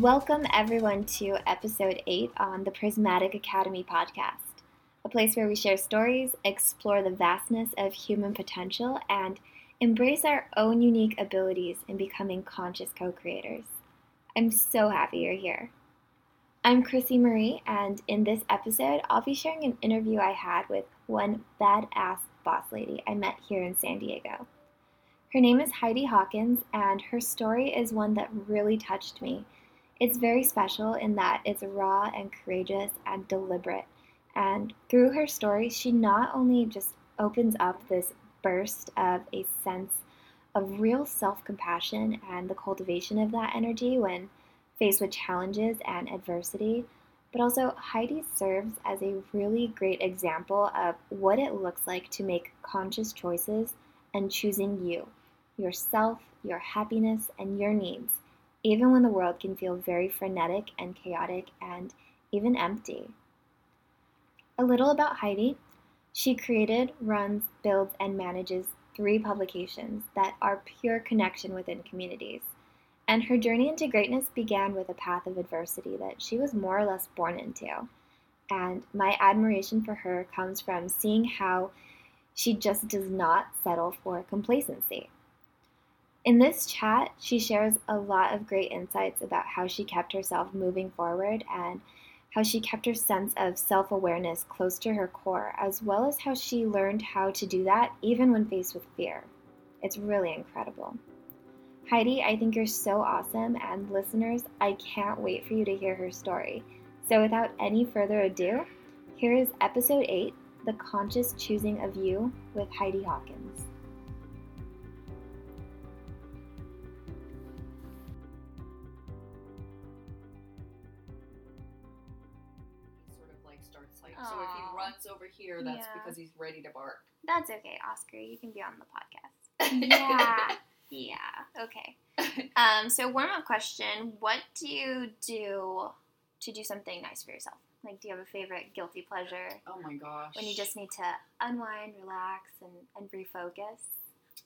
Welcome, everyone, to episode 8 on the Prismatic Academy podcast, a place where we share stories, explore the vastness of human potential, and embrace our own unique abilities in becoming conscious co creators. I'm so happy you're here. I'm Krissy Marie, and in this episode, I'll be sharing an interview I had with one badass boss lady I met here in San Diego. Her name is Heidi Hawkins, and her story is one that really touched me it's very special in that it's raw and courageous and deliberate. And through her story, she not only just opens up this burst of a sense of real self compassion and the cultivation of that energy when faced with challenges and adversity, but also Heidi serves as a really great example of what it looks like to make conscious choices and choosing you, yourself, your happiness, and your needs even when the world can feel very frenetic and chaotic and even empty. A little about Heidi. She created, runs, builds, and manages three publications that are pure connection within communities. And her journey into greatness began with a path of adversity that she was more or less born into. And my admiration for her comes from seeing how she just does not settle for complacency. In this chat, she shares a lot of great insights about how she kept herself moving forward and how she kept her sense of self awareness close to her core, as well as how she learned how to do that even when faced with fear. It's really incredible. Heidi, I think you're so awesome, and listeners, I can't wait for you to hear her story. So, without any further ado, here is episode 8 The Conscious Choosing of You with Heidi Hawkins. Runs over here, that's yeah. because he's ready to bark. That's okay, Oscar. You can be on the podcast. yeah. yeah. Okay. Um, so warm up question: What do you do to do something nice for yourself? Like, do you have a favorite guilty pleasure? Oh my gosh! When you just need to unwind, relax, and and refocus.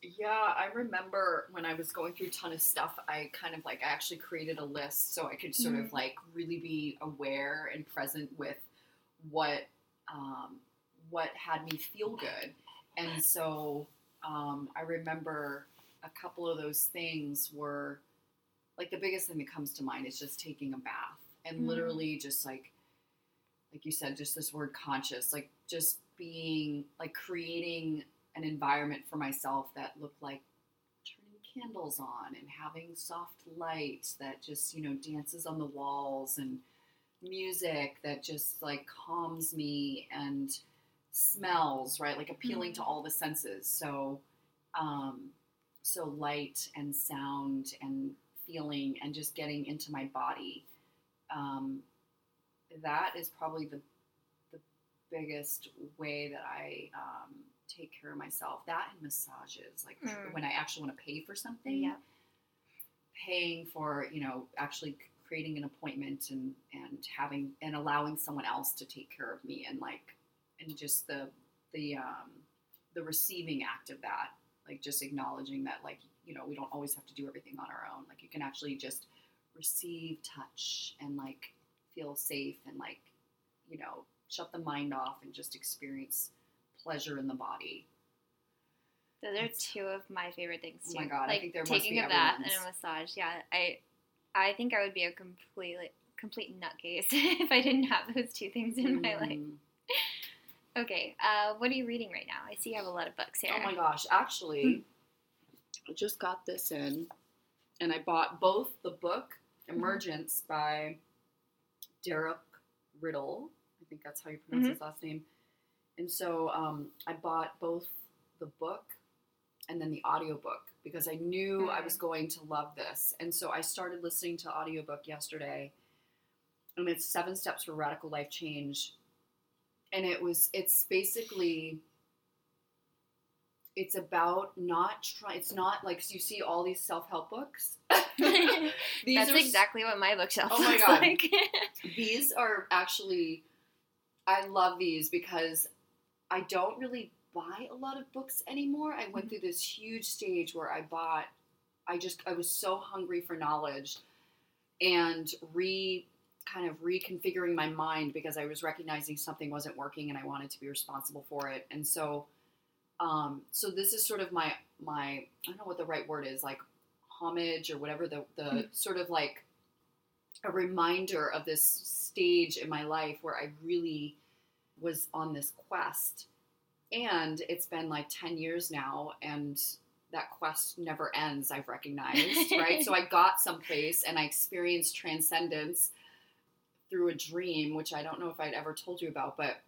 Yeah, I remember when I was going through a ton of stuff, I kind of like I actually created a list so I could sort mm-hmm. of like really be aware and present with what um, what had me feel good. And so um, I remember a couple of those things were like the biggest thing that comes to mind is just taking a bath and mm. literally just like like you said just this word conscious like just being like creating an environment for myself that looked like turning candles on and having soft light that just you know dances on the walls and music that just like calms me and smells, right? Like appealing mm-hmm. to all the senses. So, um, so light and sound and feeling and just getting into my body. Um, that is probably the the biggest way that I um, take care of myself. That and massages, like mm. when I actually want to pay for something. Yeah. Paying for you know actually creating an appointment and and having and allowing someone else to take care of me and like and just the the um, the receiving act of that like just acknowledging that like you know we don't always have to do everything on our own like you can actually just receive touch and like feel safe and like you know shut the mind off and just experience pleasure in the body those are two of my favorite things too. Oh my god, like I think there taking must be a bath and a massage. Yeah, I I think I would be a completely complete nutcase if I didn't have those two things in mm. my life. Mm. okay, uh, what are you reading right now? I see you have a lot of books here. Oh my gosh, actually, hmm. I just got this in, and I bought both the book mm-hmm. Emergence mm-hmm. by Derek Rydall. I think that's how you pronounce mm-hmm. his last name. And so um, I bought both the book and then the audiobook because I knew mm-hmm. I was going to love this. And so I started listening to audiobook yesterday. And it's Seven Steps for Radical Life Change. And it was it's basically it's about not try it's not like you see all these self-help books. That's are, exactly what my bookshelf oh my God. like. these are actually I love these because I don't really buy a lot of books anymore. I went mm-hmm. through this huge stage where I bought, I just, I was so hungry for knowledge and re kind of reconfiguring my mind because I was recognizing something wasn't working and I wanted to be responsible for it. And so, um, so this is sort of my my I don't know what the right word is like homage or whatever the the mm-hmm. sort of like a reminder of this stage in my life where I really was on this quest. And it's been like 10 years now, and that quest never ends, I've recognized, right? so I got someplace and I experienced transcendence through a dream, which I don't know if I'd ever told you about, but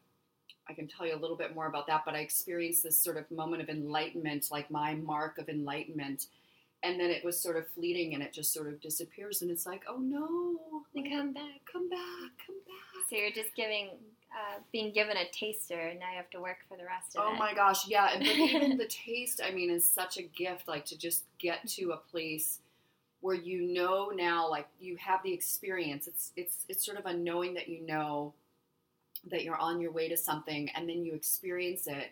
I can tell you a little bit more about that. But I experienced this sort of moment of enlightenment, like my mark of enlightenment. And then it was sort of fleeting and it just sort of disappears. And it's like, oh no. Like, come back. Come back. Come back. So you're just giving, uh, being given a taster, and now you have to work for the rest of oh it. Oh my gosh. Yeah. And but even the taste, I mean, is such a gift, like to just get to a place where you know now like you have the experience it's it's it's sort of a knowing that you know that you're on your way to something and then you experience it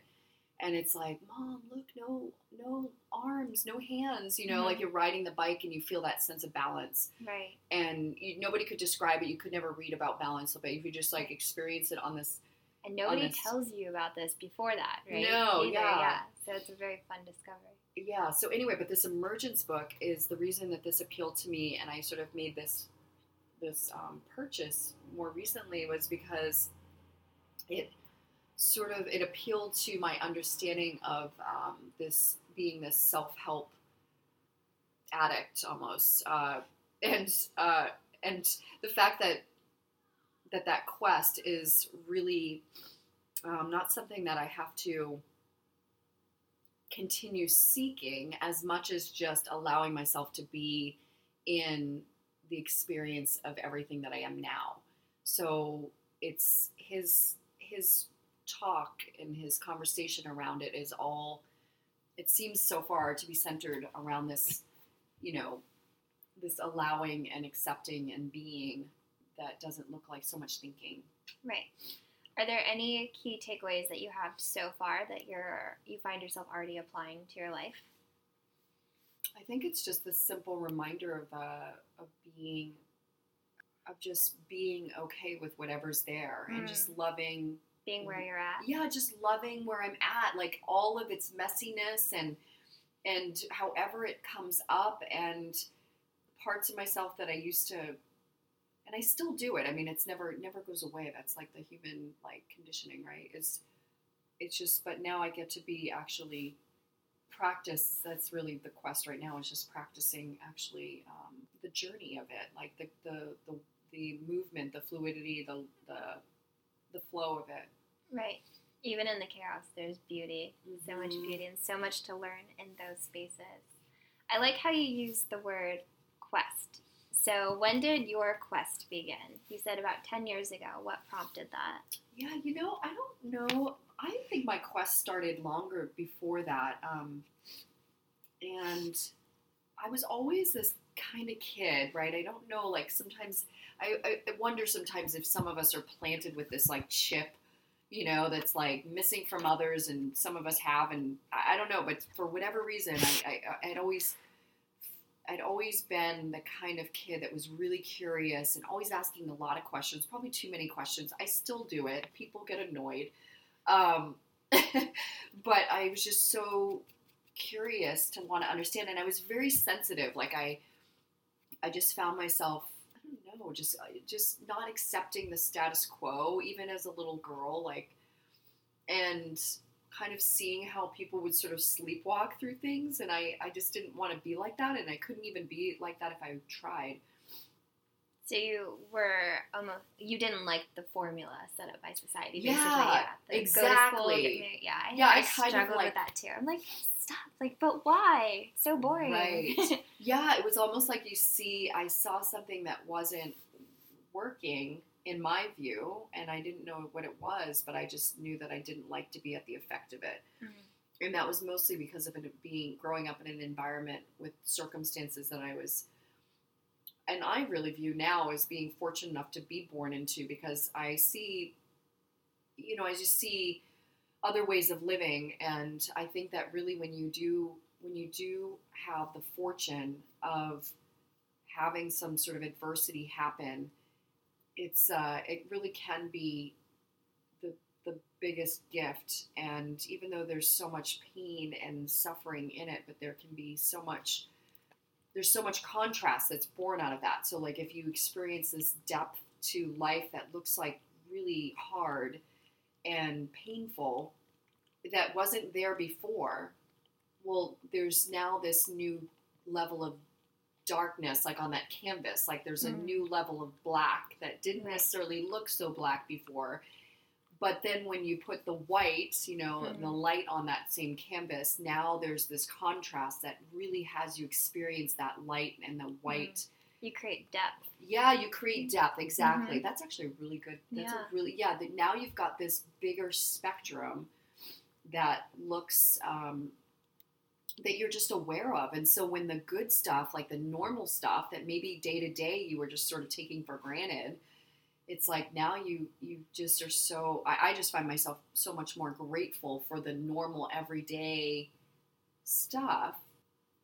and it's like mom look no no arms no hands you know mm-hmm. like you're riding the bike and you feel that sense of balance. Right. And you, nobody could describe it. You could never read about balance but if you just like experience it on this and nobody this, tells you about this before that right? No Either, yeah. yeah. So it's a very fun discovery. Yeah so anyway but this emergence book is the reason that this appealed to me and i sort of made this this um, purchase more recently was because it sort of it appealed to my understanding of um, this being this self-help addict almost uh, and uh, and the fact that that that quest is really um, not something that i have to continue seeking as much as just allowing myself to be in the experience of everything that I am now. So it's his his talk and his conversation around it is all it seems so far to be centered around this, you know, this allowing and accepting and being that doesn't look like so much thinking. Right. Are there any key takeaways that you have so far that you're you find yourself already applying to your life? I think it's just the simple reminder of uh, of being of just being okay with whatever's there mm. and just mm. loving being where you're at. Yeah, just loving where I'm at, like all of its messiness and and however it comes up and parts of myself that I used to and I still do it. I mean, it's never it never goes away. That's like the human like conditioning, right? It's it's just, but now I get to be actually practice. That's really the quest right now is just practicing actually um, the journey of it, like the, the the the movement, the fluidity, the the the flow of it. Right. Even in the chaos, there's beauty, mm-hmm. so much mm-hmm. beauty, and so much to learn in those spaces. I like how you use the word quest so, when did your quest begin? You said about 10 years ago. What prompted that? Yeah, you know, I don't know. I think my quest started longer before that. Um, and I was always this kind of kid, right? I don't know, like sometimes, I, I wonder sometimes if some of us are planted with this like chip you know, that's like missing from others, and some of us have, and I, don't know, but for whatever reason, I, I, I'd always I'd always been the kind of kid that was really curious and always asking a lot of questions, probably too many questions. I still do it. People get annoyed. Um, but I was just so curious to want to understand and I was very sensitive. Like I I just found myself Just uh, just not accepting the status quo even as a little girl like and kind of seeing how people would sort of sleepwalk through things and I, I just didn't want to be like that and I couldn't even be like that if I tried. So you were almost you didn't like the formula set up by society, basically. Yeah, yeah. exactly. School, yeah, I, yeah, I, I struggled like, with that too. I'm like, stop, like, but why? So boring. Right. yeah, it was almost like you see. I saw something that wasn't working, in my view, and I didn't know what it was, but I just knew that I didn't like to be at the effect of it. Mm-hmm. And that was mostly because of it being growing up in an environment with circumstances that I was, and I really view now as being fortunate enough to be born into because I see, you know, I just see other ways of living, and I think that really when you do when you do have the fortune of having some sort of adversity happen, it's uh, it really can be the the biggest gift. And even though there's so much pain and suffering in it, but there can be so much there's so much contrast that's born out of that. So like if you experience this depth to life that looks like really hard and painful that wasn't there before, well, there's now this new level of darkness like on that canvas like there's a Mm. new level of black that didn't Right. necessarily look so black before but then when you put the whites, you know Mhm. the light on that same canvas now there's this contrast that really has you experience that light and the white You create depth. yeah you create depth exactly Mhm. that's actually really good that's Yeah. really yeah that now you've got this bigger spectrum that looks um, that you're just aware of and so when the good stuff like the normal stuff that maybe day to day you were just sort of taking for granted it's like now you you just are so I, I just find myself so much more grateful for the normal everyday stuff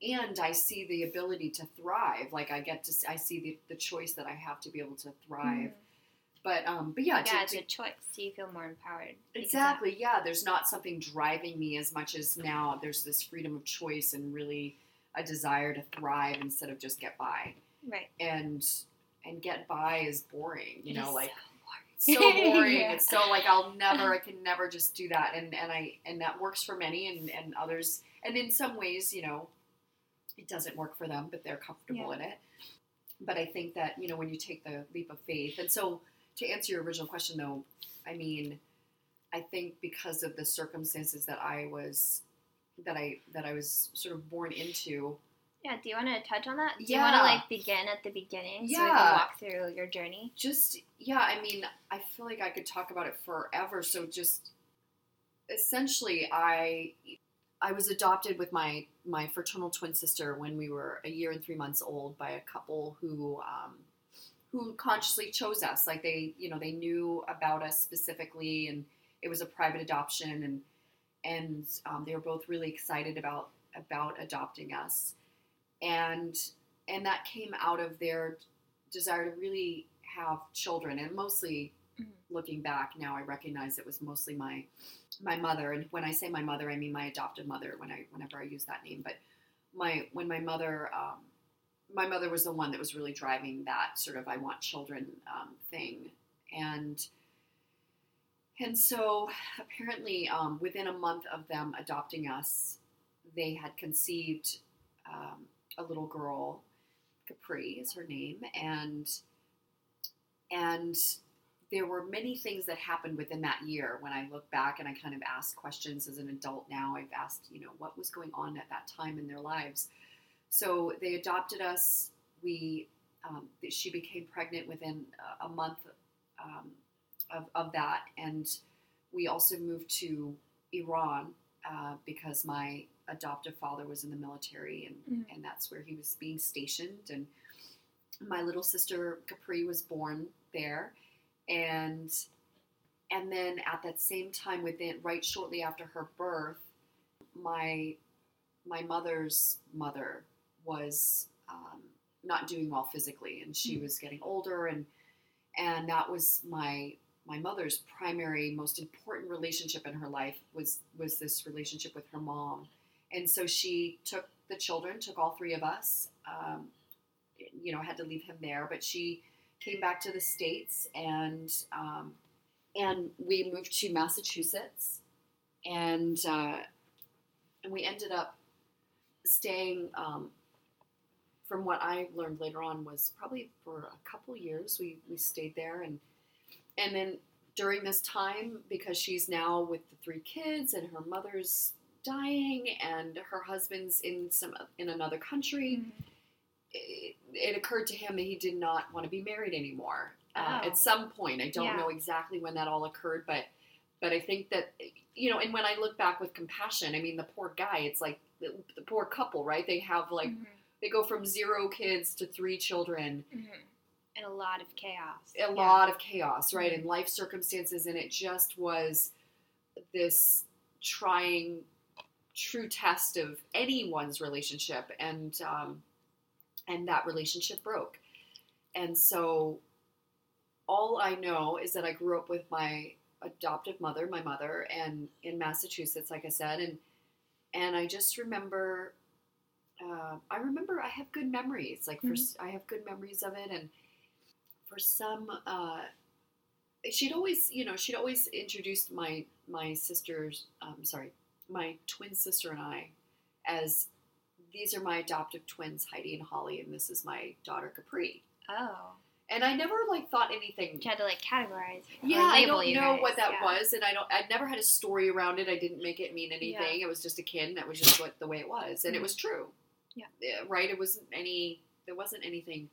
and i see the ability to thrive like i get to see, I see the, the choice that i have to be able to thrive Mhm. but um but yeah, to- Yeah, it's to- a choice. So you feel more empowered. Exactly. Yeah, there's not something driving me as much as now there's this freedom of choice and really a desire to thrive instead of just get by. Right. And and get by is boring, you It know, like so so boring. boring. Yeah. It's so like I'll never I can never just do that and and I and that works for many and and others and in some ways, you know, it doesn't work for them, but they're comfortable Yeah. in it. But I think that, you know, when you take the leap of faith. And so to answer your original question though, I mean, I think because of the circumstances that I was that I that I was sort of born into. Yeah. Do you want to touch on that? Do you want to like begin at the beginning so we Yeah. can walk through your journey? Just yeah, I mean, I feel like I could talk about it forever. So just essentially I I was adopted with my my fraternal twin sister when we were a year and three months old by a couple who um, who consciously chose us. Like they, you know, they knew about us specifically, and it was a private adoption, and and um, they were both really excited about about adopting us, and and that came out of their desire to really have children, and mostly Mhm. looking back now, I recognize it was mostly my my mother, and when I say my mother, I mean my adopted mother. When I whenever I use that name, but my when my mother um, my mother was the one that was really driving that sort of I want children um, thing, and and so apparently um, within a month of them adopting us, they had conceived um, a little girl, Capri is her name, and and there were many things that happened within that year when I look back and I kind of ask questions as an adult now. I've asked, you know, what was going on at that time in their lives. So they adopted us. We, um, she became pregnant within a- month um, of, of that, and we also moved to Iran uh, because my adoptive father was in the military, and, Mhm. and that's where he was being stationed. And my little sister Capri was born there, and and then at that same time, within right shortly after her birth, my my mother's mother was um, not doing well physically, and she Mm. was getting older, and and that was my my mother's primary, most important relationship in her life was was this relationship with her mom, and so she took the children, took all three of us. Um, you know, had to leave him there, but she came back to the states, and um, and we moved to Massachusetts, and uh, and we ended up staying. Um, from what I learned later on, was probably for a couple years. We we stayed there, and and then during this time, because she's now with the three kids, and her mother's dying, and her husband's in some in another country Mhm. it, it occurred to him that he did not want to be married anymore. Uh, Oh. At some point, I don't Yeah. know exactly when that all occurred, but but I think that you know, and when I look back with compassion, I mean, the poor guy. It's like the, the poor couple, right? They have like Mhm. they go from zero kids to three children, Mhm. And a lot of chaos. a Yeah. lot of chaos, right? Mhm. And life circumstances, and it just was this trying, true test of anyone's relationship, and um, and that relationship broke. And so all I know is that I grew up with my adoptive mother, my mother, and in Massachusetts, like I said, and and I just remember, uh, I remember I have good memories. Like for Mhm. I have good memories of it, and for some, uh, she'd always, you know, she'd always introduced my my sisters, um, sorry, my twin sister and I, as these are my adoptive twins, Heidi and Holly, and this is my daughter Capri. Oh. And I never like thought anything You had to like categorize. or yeah, I don't you know guys, what that yeah. was, and I don't. I never had a story around it. I didn't make it mean anything. It was just a kid, and that was just what the way it was, and it Mhm. was true. Yeah. right. It wasn't any. There wasn't anything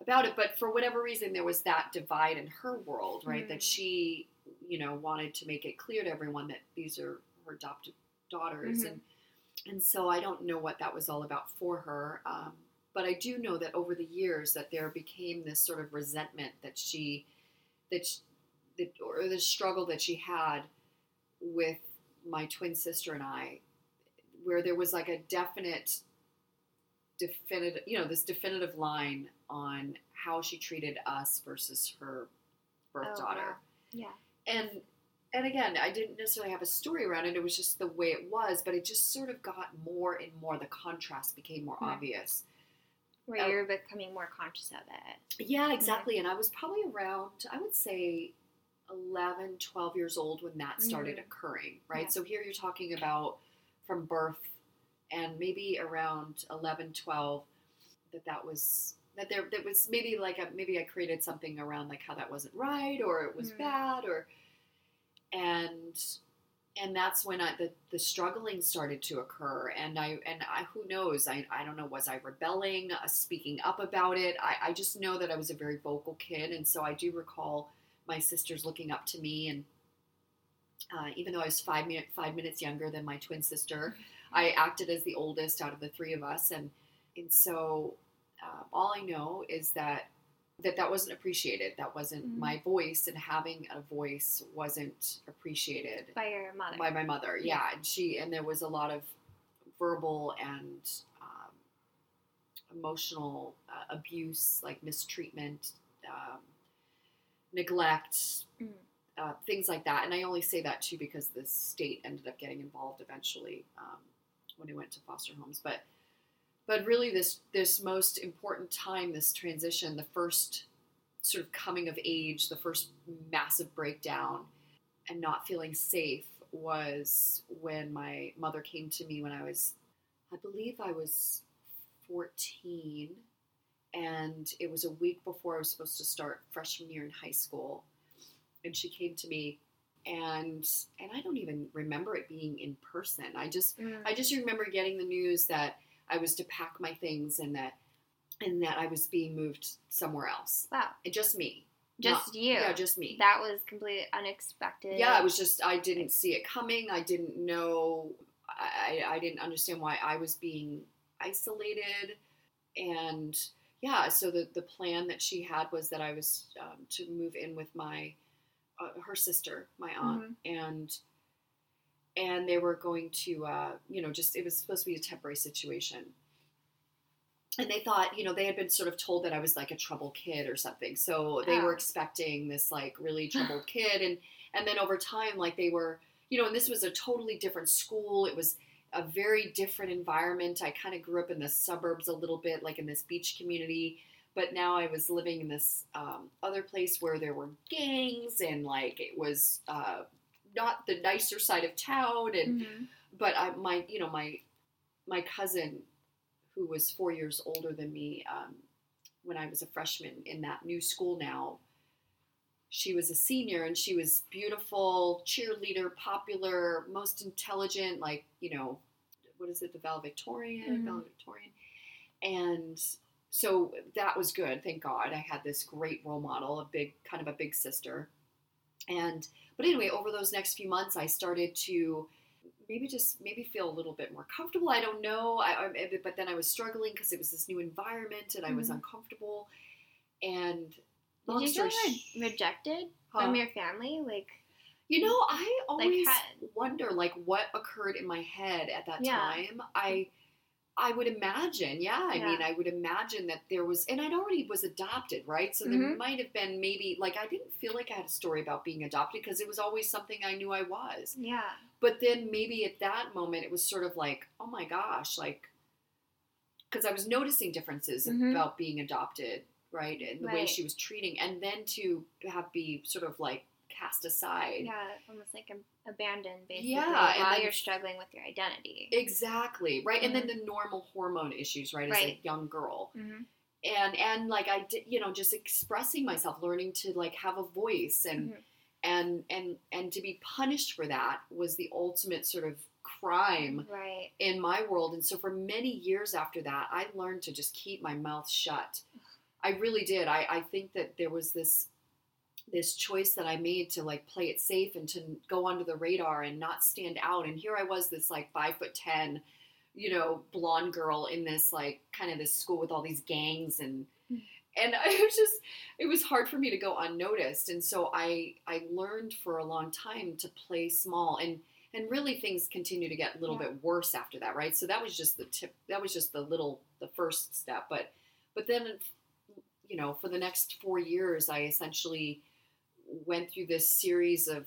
about it, but for whatever reason, there was that divide in her world, right? That Mhm. she, you know, wanted to make it clear to everyone that these are her adopted daughters, Mhm. and and so I don't know what that was all about for her. Um, but I do know that over the years that there became this sort of resentment that she that, sh that or the struggle that she had with my twin sister and I, where there was like a definite, definitive, you know, this definitive line on how she treated us versus her birth Oh, daughter wow. Yeah. and and again i didn't necessarily have a story around it it was just the way it was but it just sort of got more and more the contrast became more Right. obvious Where Oh. you're becoming more conscious of it. yeah exactly and i was probably around i would say 11 12 years old when that started Mhm. occurring right Yeah. so here you're talking about from birth and maybe around 11 12 that that was that there that was maybe like a, maybe i created something around like how that wasn't right or it was Mhm. bad or and and that's when I, the the struggling started to occur and I and I who knows I, I don't know was I rebelling uh, speaking up about it? I, I just know that I was a very vocal kid and so I do recall my sisters looking up to me and uh, even though I was five minute five minutes younger than my twin sister I acted as the oldest out of the three of us and and so uh, all I know is that that that wasn't appreciated that wasn't Mhm. my voice and having a voice wasn't appreciated By your mother. by my mother Yeah. yeah and she and there was a lot of verbal and um, emotional uh, abuse like mistreatment um, neglect Mm. uh, things like that and i only say that too because the state ended up getting involved eventually um, when it went to foster homes but but really this this most important time this transition the first sort of coming of age the first massive breakdown and not feeling safe was when my mother came to me when I was, I believe I was 14, and it was a week before I was supposed to start freshman year in high school. And she came to me, and and I don't even remember it being in person. I just Mm. I just remember getting the news that I was to pack my things and that and that I was being moved somewhere else. wow. And just me. Just Not- you. Yeah, just me. That was completely unexpected. Yeah, I was just I didn't see it coming. I didn't know. I I didn't understand why I was being isolated, and yeah. So the the plan that she had was that I was um, to move in with my uh, her sister, my aunt, and and they were going to uh, you know just it was supposed to be a temporary situation. And they thought, you know, they had been sort of told that I was like a troubled kid or something. So they Oh. were expecting this like really troubled kid and and then over time like they were you know and this was a totally different school it was a very different environment i kind of grew up in the suburbs a little bit like in this beach community but now i was living in this um, other place where there were gangs and like it was uh, not the nicer side of town and Mhm. but I, my you know my my cousin who was four years older than me um, when I was a freshman in that new school now she was a senior and she was beautiful cheerleader popular most intelligent like you know what is it the valedictorian Mhm. valedictorian and so that was good thank god i had this great role model a big kind of a big sister and but anyway over those next few months i started to maybe just maybe feel a little bit more comfortable i don't know I, I, but then i was struggling because it was this new environment and i was Mhm. uncomfortable and Did you feel sh- rejected Huh? from your family? Like, You know, I always how- wonder like what occurred in my head at that Yeah. time. I I would imagine, yeah. I Yeah. mean, I would imagine that there was, and I'd already was adopted, right? So there Mhm. might have been maybe, like, I didn't feel like I had a story about being adopted because it was always something I knew I was. Yeah. But then maybe at that moment, it was sort of like, oh my gosh, like, because I was noticing differences Mhm. about being adopted, right? And the way she was treating, and then to have be sort of like cast aside. Yeah, almost like ab- abandoned, basically, Yeah, and while then- you're struggling with your identity. Exactly, right? And then the normal hormone issues, right, as a young girl. mm-hmm. and and like I did, you know, just expressing myself, learning to like have a voice, and Mhm. and and and to be punished for that was the ultimate sort of crime Right. in my world. And so for many years after that, I learned to just keep my mouth shut. I really did. I I think that there was this this choice that I made to like play it safe and to go under the radar and not stand out. And here I was, this like five foot ten, you know, blonde girl in this like kind of this school with all these gangs and Mm. and I was just it was hard for me to go unnoticed. And so I I learned for a long time to play small and and really things continue to get a little Yeah. bit worse after that, right? So that was just the tip that was just the little the first step. But but then you know, for the next four years I essentially went through this series of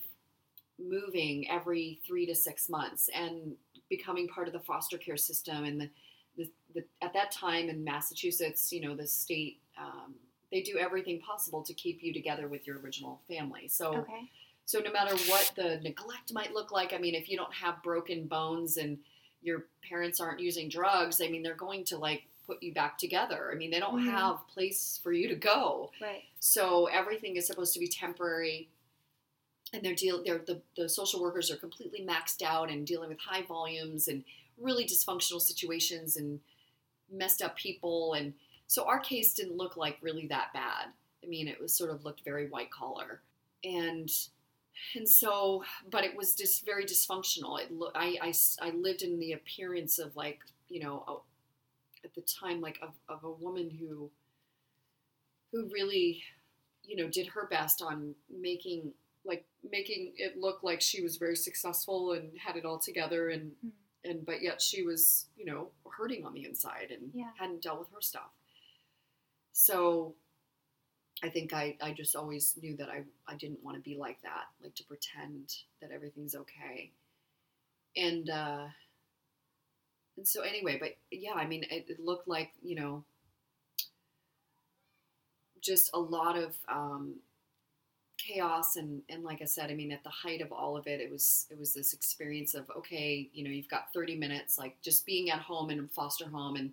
moving every three to six months and becoming part of the foster care system and the, the, the at that time in massachusetts you know the state um, they do everything possible to keep you together with your original family so Okay. so no matter what the neglect might look like i mean if you don't have broken bones and your parents aren't using drugs i mean they're going to like put you back together i mean they don't Mhm. have place for you to go Right. So everything is supposed to be temporary, and they're deal they're the, the social workers are completely maxed out and dealing with high volumes and really dysfunctional situations and messed up people and so our case didn't look like really that bad. I mean, it was sort of looked very white collar, and and so but it was just very dysfunctional. It lo- I, I I lived in the appearance of like you know a, at the time like of, of a woman who who really you know did her best on making like making it look like she was very successful and had it all together and Mm. and but yet she was you know hurting on the inside and Yeah. hadn't dealt with her stuff so i think i i just always knew that i i didn't want to be like that like to pretend that everything's okay and uh and so anyway but yeah i mean it, it looked like you know just a lot of um, chaos and and like I said, I mean, at the height of all of it, it was it was this experience of okay, you know, you've got 30 minutes, like just being at home in a foster home and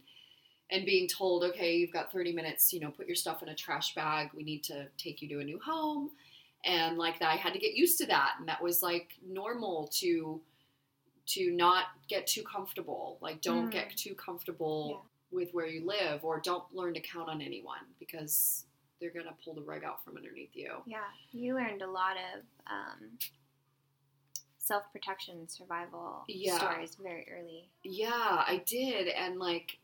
and being told, okay, you've got 30 minutes, you know, put your stuff in a trash bag. We need to take you to a new home, and like that, I had to get used to that, and that was like normal to to not get too comfortable. Like, don't Mm. get too comfortable with where you live, or don't learn to count on anyone because they're gonna pull the rug out from underneath you. Yeah. You learned a lot of um, self protection, survival Yeah. stories very early. Yeah, I did, and like,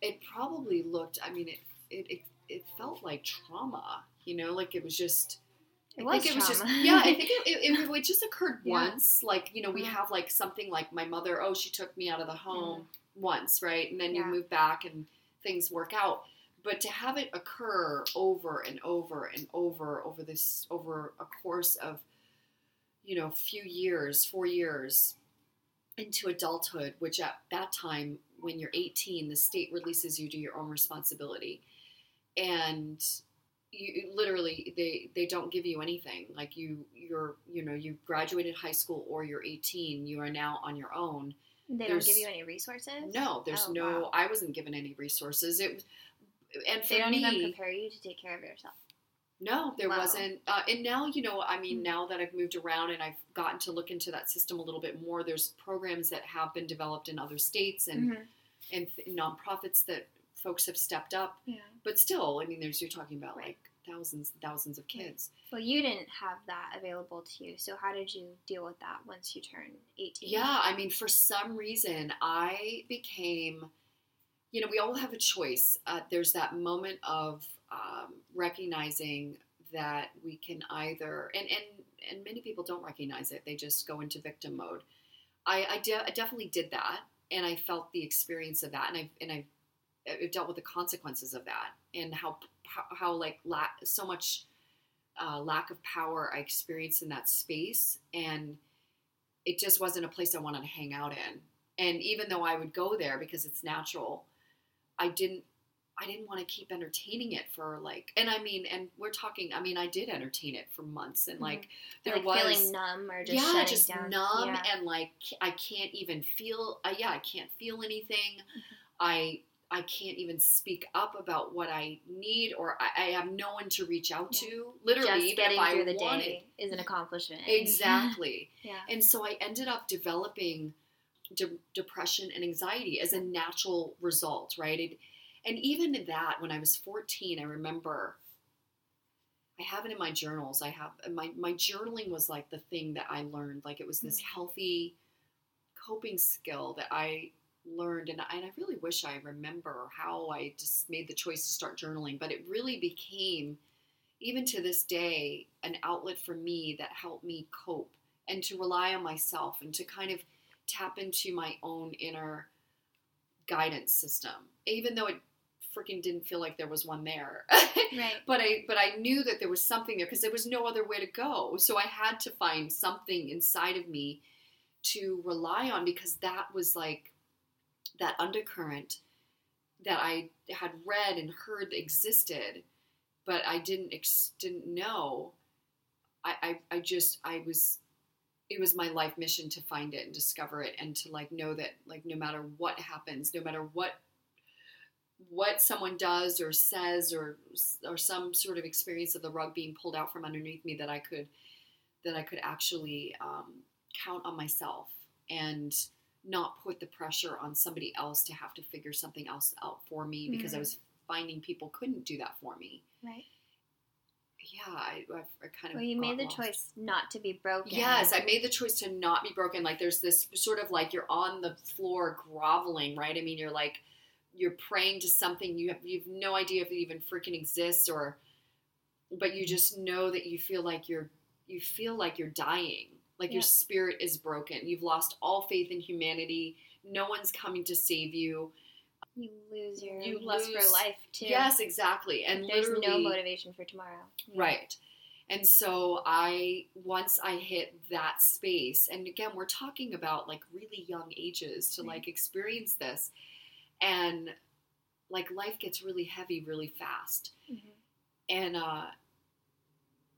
it probably looked. I mean, it it it, it felt like trauma. You know, like it was just. It I was think it was just trauma. yeah. I think it, it, it, just occurred Yeah. once. Like you know, we Mhm. have like something like my mother. Oh, she took me out of the home once, right? And then you Mm-hmm. Move back and things work out. But to have it occur over and over and over over this over a course of you know few years, four years into adulthood, which at that time when you're 18, the state releases you to your own responsibility, and you literally they they don't give you anything like you you're you know you graduated high school or you're 18 you are now on your own They don't give you any resources? no there's Oh, no wow. i wasn't given any resources it was and for They don't me even prepare you to take care of yourself. no there Wow. wasn't uh, and now you know i mean Hmm. now that i've moved around and i've gotten to look into that system a little bit more there's programs that have been developed in other states and Mhm. and th- nonprofits that folks have stepped up Yeah. but still i mean there's you're talking about Right. like thousands and thousands of kids Well, you didn't have that available to you. So, how did you deal with that once you turned 18? Yeah, I mean, for some reason, I became, you know, we all have a choice. Uh, there's that moment of um, recognizing that we can either, and, and, and many people don't recognize it, they just go into victim mode. I, I, de- I definitely did that. and I felt the experience of that, and I've, and I I've dealt with the consequences of that, and how how, how like la- so much uh, lack of power I experienced in that space, and it just wasn't a place I wanted to hang out in. And even though I would go there because it's natural, I didn't I didn't want to keep entertaining it for like, and I mean, and we're talking. I mean, I did entertain it for months, and like there like was feeling numb or just yeah, just down. numb, Yeah. and like I can't even feel. Uh, yeah, I can't feel anything. Mm-hmm. I I can't even speak up about what I need, or I, I have no one to reach out Yeah. to. Literally, just even getting if I through the wanted. day is an accomplishment. Exactly. yeah. And so I ended up developing de- depression and anxiety as a natural result, right? It, and even that, when I was 14, I remember I have it in my journals. I have my, my journaling was like the thing that I learned. Like it was this Mm. healthy coping skill that I learned. And I, and I really wish I remember how I just made the choice to start journaling. But it really became, even to this day, an outlet for me that helped me cope and to rely on myself and to kind of tap into my own inner guidance system, even though it freaking didn't feel like there was one there. Right. but I but I knew that there was something there because there was no other way to go. So I had to find something inside of me to rely on because that was like that undercurrent that I had read and heard existed, but I didn't ex- didn't know. I, I I just I was it was my life mission to find it and discover it and to like know that like no matter what happens, no matter what what someone does or says or or some sort of experience of the rug being pulled out from underneath me that I could that I could actually um, count on myself and not put the pressure on somebody else to have to figure something else out for me because I Mhm. was finding people couldn't do that for me. Right. Yeah, I, I, I kind of. Well, you made the lost. choice not to be broken. Yes, I made the choice to not be broken. Like there's this sort of like you're on the floor groveling, right? I mean, you're like you're praying to something you have you've no idea if it even freaking exists or but you mm-hmm. just know that you feel like you're you feel like you're dying. Like your spirit is broken. You've lost all faith in humanity. No one's coming to save you. You lose your You lust for life too. Yes, exactly. And There's no motivation for tomorrow. Right. And so I once I hit that space, and again, we're talking about like really young ages to like experience this, and like life gets really heavy really fast, Mhm. and uh,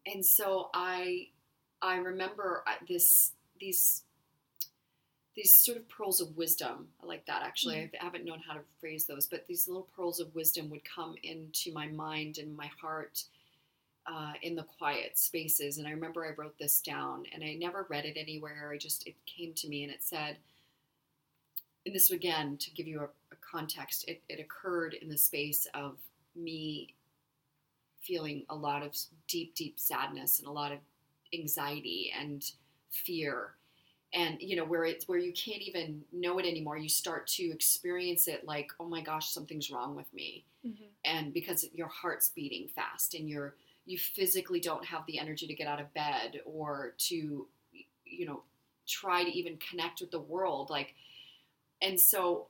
and so I I remember this these these sort of pearls of wisdom. I like that actually. Mhm. I haven't known how to phrase those, but these little pearls of wisdom would come into my mind and my heart uh, in the quiet spaces. And I remember I wrote this down, and I never read it anywhere. I just it came to me, and it said, and this again to give you a, a context, it, it occurred in the space of me feeling a lot of deep, deep sadness and a lot of anxiety and fear and you know where it's where you can't even know it anymore you start to experience it like oh my gosh something's wrong with me Mhm. and because your heart's beating fast and you're you physically don't have the energy to get out of bed or to you know try to even connect with the world like and so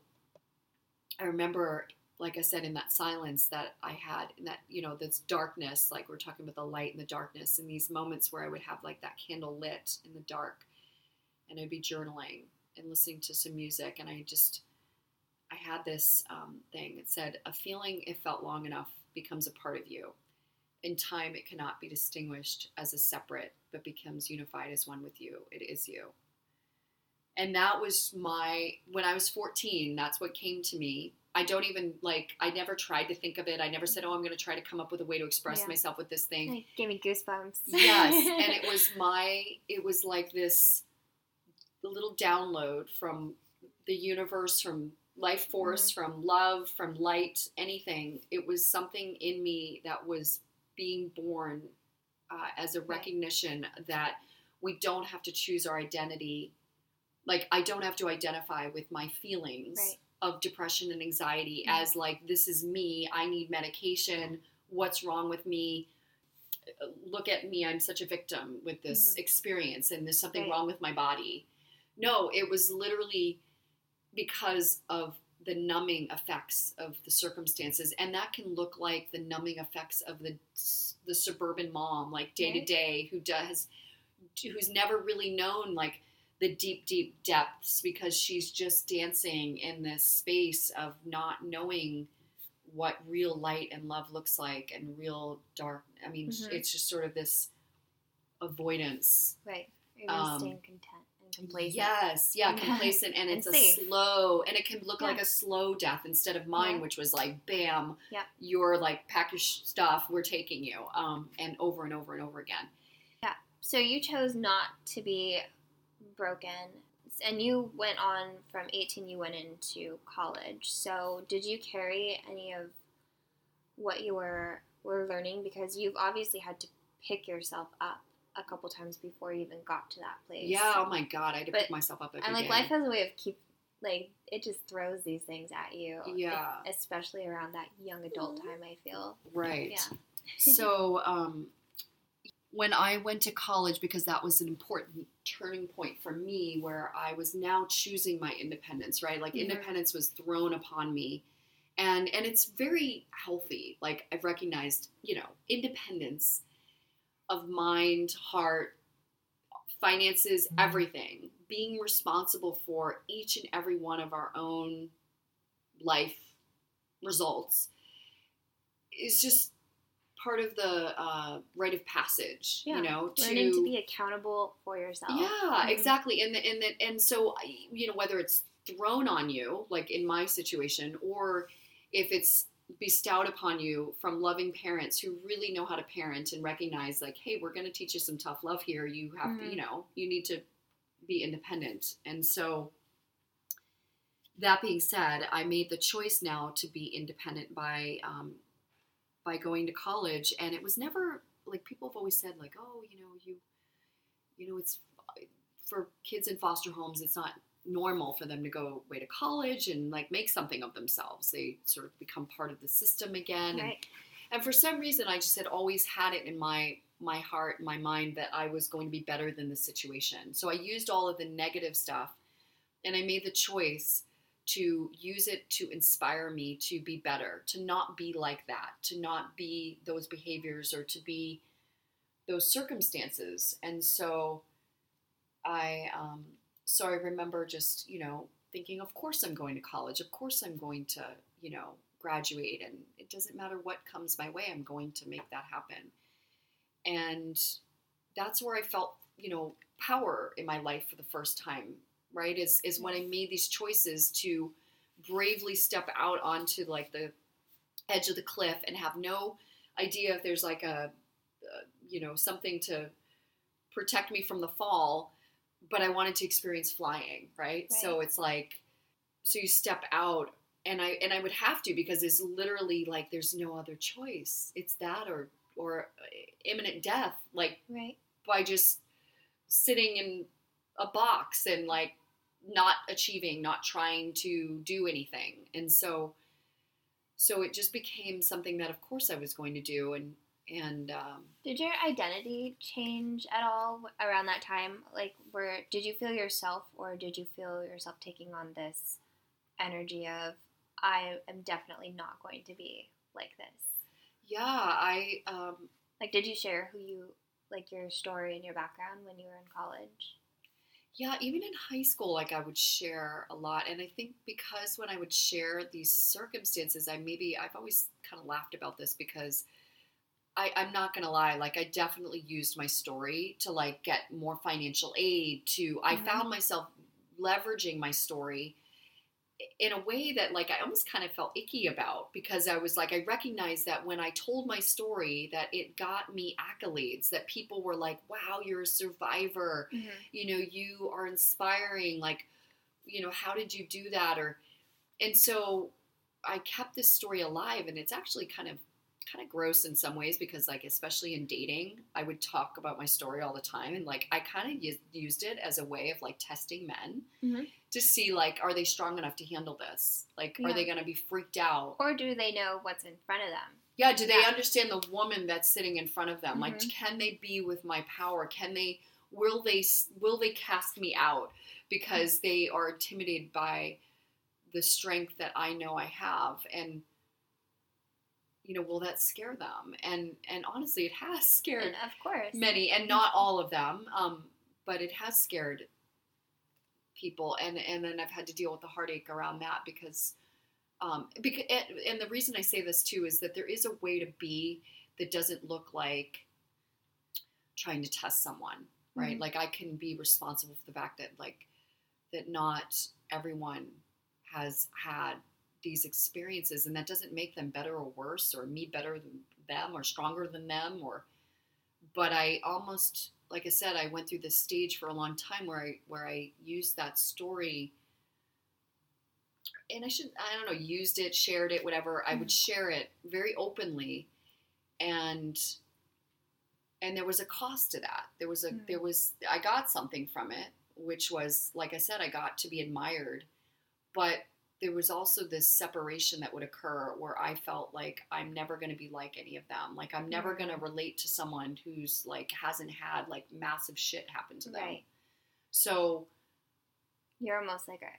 i remember like i said in that silence that i had in that you know this darkness like we're talking about the light and the darkness and these moments where i would have like that candle lit in the dark and i'd be journaling and listening to some music and i just i had this um, thing it said a feeling if felt long enough becomes a part of you. In time it cannot be distinguished as a separate but becomes unified as one with you. It is you. And that was my when i was 14 that's what came to me. I don't even like i never tried to think of it. I never said oh i'm going to try to come up with a way to express Yeah. myself with this thing. It gave me goosebumps. yes and it was my it was like this little download from the universe from life force from love from light anything it was something in me that was being born uh, as a recognition that we don't have to choose our identity like i don't have to identify with my feelings Right. of depression and anxiety Mhm. as like this is me i need medication what's wrong with me look at me i'm such a victim with this Mhm. experience and there's something Right. wrong with my body no it was literally because of the numbing effects of the circumstances and that can look like the numbing effects of the the suburban mom like day to day who does who's never really known like the deep deep depths because she's just dancing in this space of not knowing what real light and love looks like and real dark i mean Mhm. it's just sort of this avoidance Right. You're Um, staying content complacent. Yes, yeah, Yeah. complacent, and And it's a safe. slow, and it can look Yeah. like a slow death instead of mine, Yeah. which was like, bam, Yep. you're like, pack your stuff, we're taking you, um, and over and over and over again. Yeah. So you chose not to be broken, and you went on from 18. You went into college. So did you carry any of what you were were learning? Because you've obviously had to pick yourself up a couple times before you even got to that place. Yeah, oh my god, I had to But- pick myself up And like day. life has a way of keep like it just throws these things at you. Yeah. Especially around that young adult time, I feel. Right. Yeah. so um, when I went to college, because that was an important turning point for me, where I was now choosing my independence. Right, like Mhm. independence was thrown upon me, and and it's very healthy. Like I've recognized, you know, independence of mind, heart, finances, everything. Being responsible for each and every one of our own life results is just part of the uh, rite of passage, Yeah, you know, Learning to be accountable for yourself. yeah, Mhm. exactly. And the, and the, and so you know whether it's thrown on you, like in my situation, or if it's bestowed upon you from loving parents who really know how to parent and recognize, like, hey, we're going to teach you some tough love here. You have to, Mhm. you know, you need to be independent. And so. That being said, I made the choice now to be independent by um, by going to college, and it was never like people have always said, like, oh, you know, you you know, it's for kids in foster homes, it's not normal for them to go away to college and like make something of themselves. They sort of become part of the system again. And, and for some reason, I just had always had it in my my heart, my mind that I was going to be better than the situation. So I used all of the negative stuff, and I made the choice to use it to inspire me to be better, to not be like that, to not be those behaviors or to be those circumstances. And so I um, so I remember just, you know, thinking, of course I'm going to college. Of course I'm going to, you know, graduate and it doesn't matter what comes my way, I'm going to make that happen. And that's where I felt, you know, power in my life for the first time, right? Is is when I made these choices to bravely step out onto like the edge of the cliff and have no idea if there's like a, uh, you know, something to protect me from the fall, but I wanted to experience flying, right? So it's like, so you step out, and I and I would have to because it's literally like there's no other choice. It's that or or uh, imminent death, like Right. by just sitting in a box and like not achieving, not trying to do anything. And so so it just became something that of course I was going to do and and um, Did your identity change at all around that time? Like, where did you feel yourself, or did you feel yourself taking on this energy of, I am definitely not going to be like this? yeah, I um, Like, did you share who you, like, your story and your background when you were in college? Yeah, even in high school, like I would share a lot. And I think because when I would share these circumstances, I maybe, I've always kind of laughed about this because I, I'm not going to lie, like I definitely used my story to like get more financial aid to, I Mhm. found myself leveraging my story in a way that like I almost kind of felt icky about because I was like I recognized that when I told my story that it got me accolades that people were like wow you're a survivor. You know you are inspiring like you know how did you do that? or and so i kept this story alive and it's actually kind of kind of gross in some ways because like especially in dating i would talk about my story all the time and like i kind of used it as a way of like testing men Mhm. to see like are they strong enough to handle this like are they going to be freaked out Or do they know what's in front of them? yeah, do they Yeah. understand the woman that's sitting in front of them? Like, Mhm. can they be with my power? Can they? Will they? Will they cast me out because they are intimidated by the strength that I know I have and you know will that scare them and and honestly it has scared And of course. many and not all of them um, but it has scared people and and then I've had to deal with the heartache around that because um, because and the reason I say this too is that there is a way to be that doesn't look like trying to test someone right Mhm. like I can be responsible for the fact that like that not everyone has had these experiences and that doesn't make them better or worse or me better than them or stronger than them or but I almost like I said I went through this stage for a long time where I where I used that story and I should I don't know used it shared it whatever I would share it very openly and and there was a cost to that there was a Mhm. there was I got something from it which was like I said I got to be admired but there was also this separation that would occur where I felt like I'm never going to be like any of them. Like I'm never going to relate to someone who's like hasn't had like massive shit happen to them. Right. So You're almost like a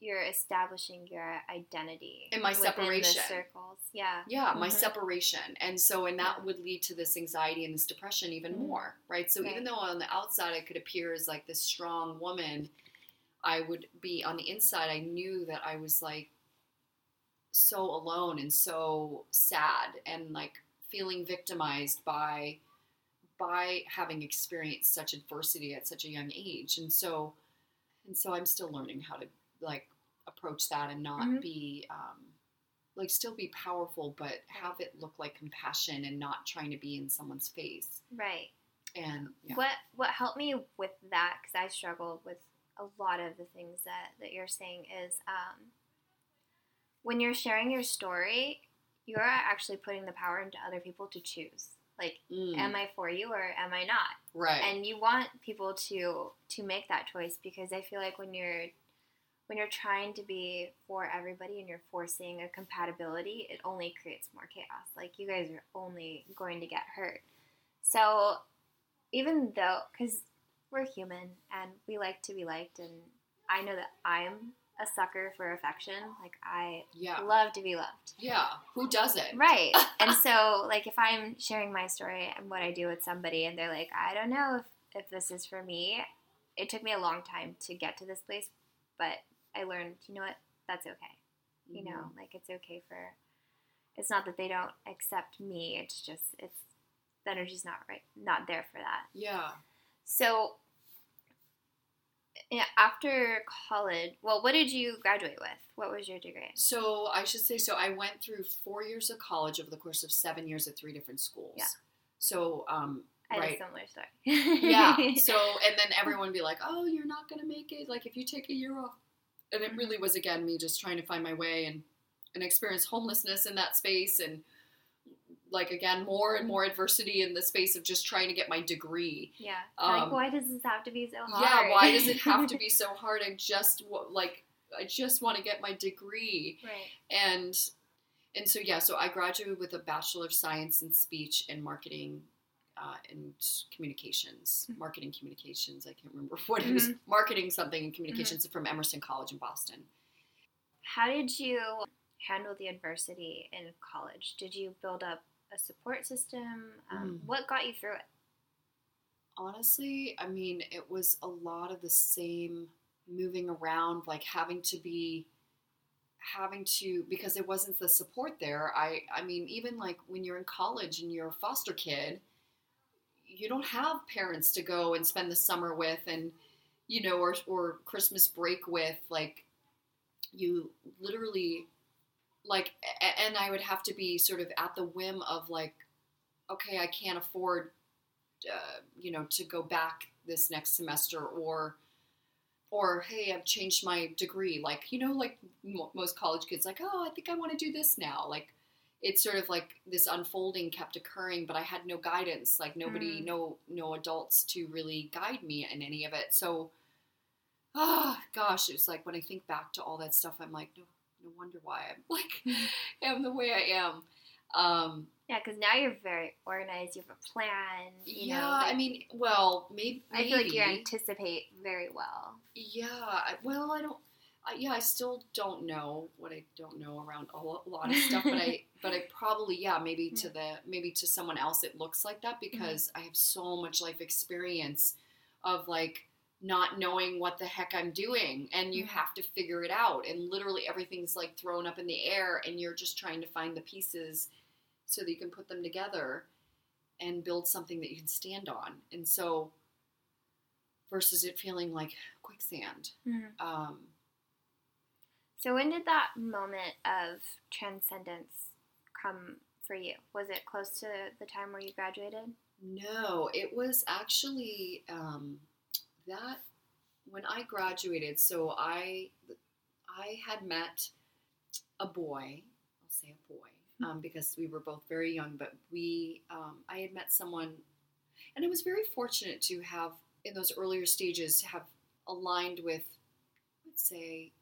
you're establishing your identity In my separation. circles. Yeah. yeah, my Mhm. separation. And so and that Yeah. would lead to this anxiety and this depression even Mhm. more, right? So Right. even though on the outside I could appear as like this strong woman, I would be on the inside I knew that I was like so alone and so sad and like feeling victimized by by having experienced such adversity at such a young age and so and so i'm still learning how to like approach that and not Mhm. be um like still be powerful but have it look like compassion and not trying to be in someone's face Right. and yeah. What what helped me with that because I struggled with a lot of the things that that you're saying is um, when you're sharing your story, you're actually putting the power into other people to choose. Like, Mm, am I for you or am I not? right and you want people to to make that choice because I feel like when you're when you're trying to be for everybody and you're forcing a compatibility, it only creates more chaos. Like you guys are only going to get hurt. So even though, because we're human and we like to be liked, and I know that I'm a sucker for affection. Like I yeah love to be loved. yeah who doesn't Right. and so, like, if I'm sharing my story and what I do with somebody, and they're like, I don't know if, if this is for me, it took me a long time to get to this place, but I learned, you know what, that's okay. You Mm-hmm. know, like, it's okay for, it's not that they don't accept me, it's just, it's, the energy's not right, not there for that. yeah So, yeah, after college, well, what did you graduate with? What was your degree? So I should say so. I went through four years of college over the course of seven years at three different schools. Yeah. So um, I had right. a similar story. yeah. So and then everyone would be like, "Oh, you're not gonna make it. Like if you take a year off." And it really was again me just trying to find my way and and experience homelessness in that space and like again more and more adversity in the space of just trying to get my degree. Yeah. Um, like, why does this have to be so hard? Yeah. Why does it have to be so hard? I just like I just want to get my degree. right. and and so yeah so i graduated with a bachelor of science in speech and marketing uh, and communications Mhm. marketing communications i can't remember what it was marketing something and communications from emerson college in boston How did you handle the adversity in college? Did you build up a support system? Um, Mm. What got you through it? honestly i mean it was a lot of the same moving around like having to be having to because it wasn't the support there i i mean even like when you're in college and you're a foster kid you don't have parents to go and spend the summer with and you know or or christmas break with like you literally like and i would have to be sort of at the whim of like okay i can't afford uh, you know to go back this next semester or or hey i've changed my degree. Like you know like mo most college kids like oh i think i want to do this now. Like it's sort of like this unfolding kept occurring but i had no guidance. Like nobody Mm. no no adults to really guide me in any of it. So ah gosh it's like when i think back to all that stuff i'm like no no wonder why i'm like hmm. am the way i am um Yeah, because now you're very organized. You have a plan. You yeah know, i mean well maybe I feel like you anticipate very well. Yeah, well, I don't. I, yeah, I still don't know what I don't know around a lot of stuff, but I but I probably yeah maybe hmm. to the maybe to someone else it looks like that mm-hmm. because I have so much life experience of like not knowing what the heck I'm doing and you Mhm. have to figure it out and literally everything's like thrown up in the air and you're just trying to find the pieces so that you can put them together and build something that you can stand on. And so versus it feeling like quicksand. Mhm. Um So when did that moment of transcendence come for you? Was it close to the time where you graduated? No, it was actually um, that when I graduated. So I I had met a boy. I'll say a boy um, because we were both very young. But we um, I had met someone, and I was very fortunate to have in those earlier stages have aligned with, let's say,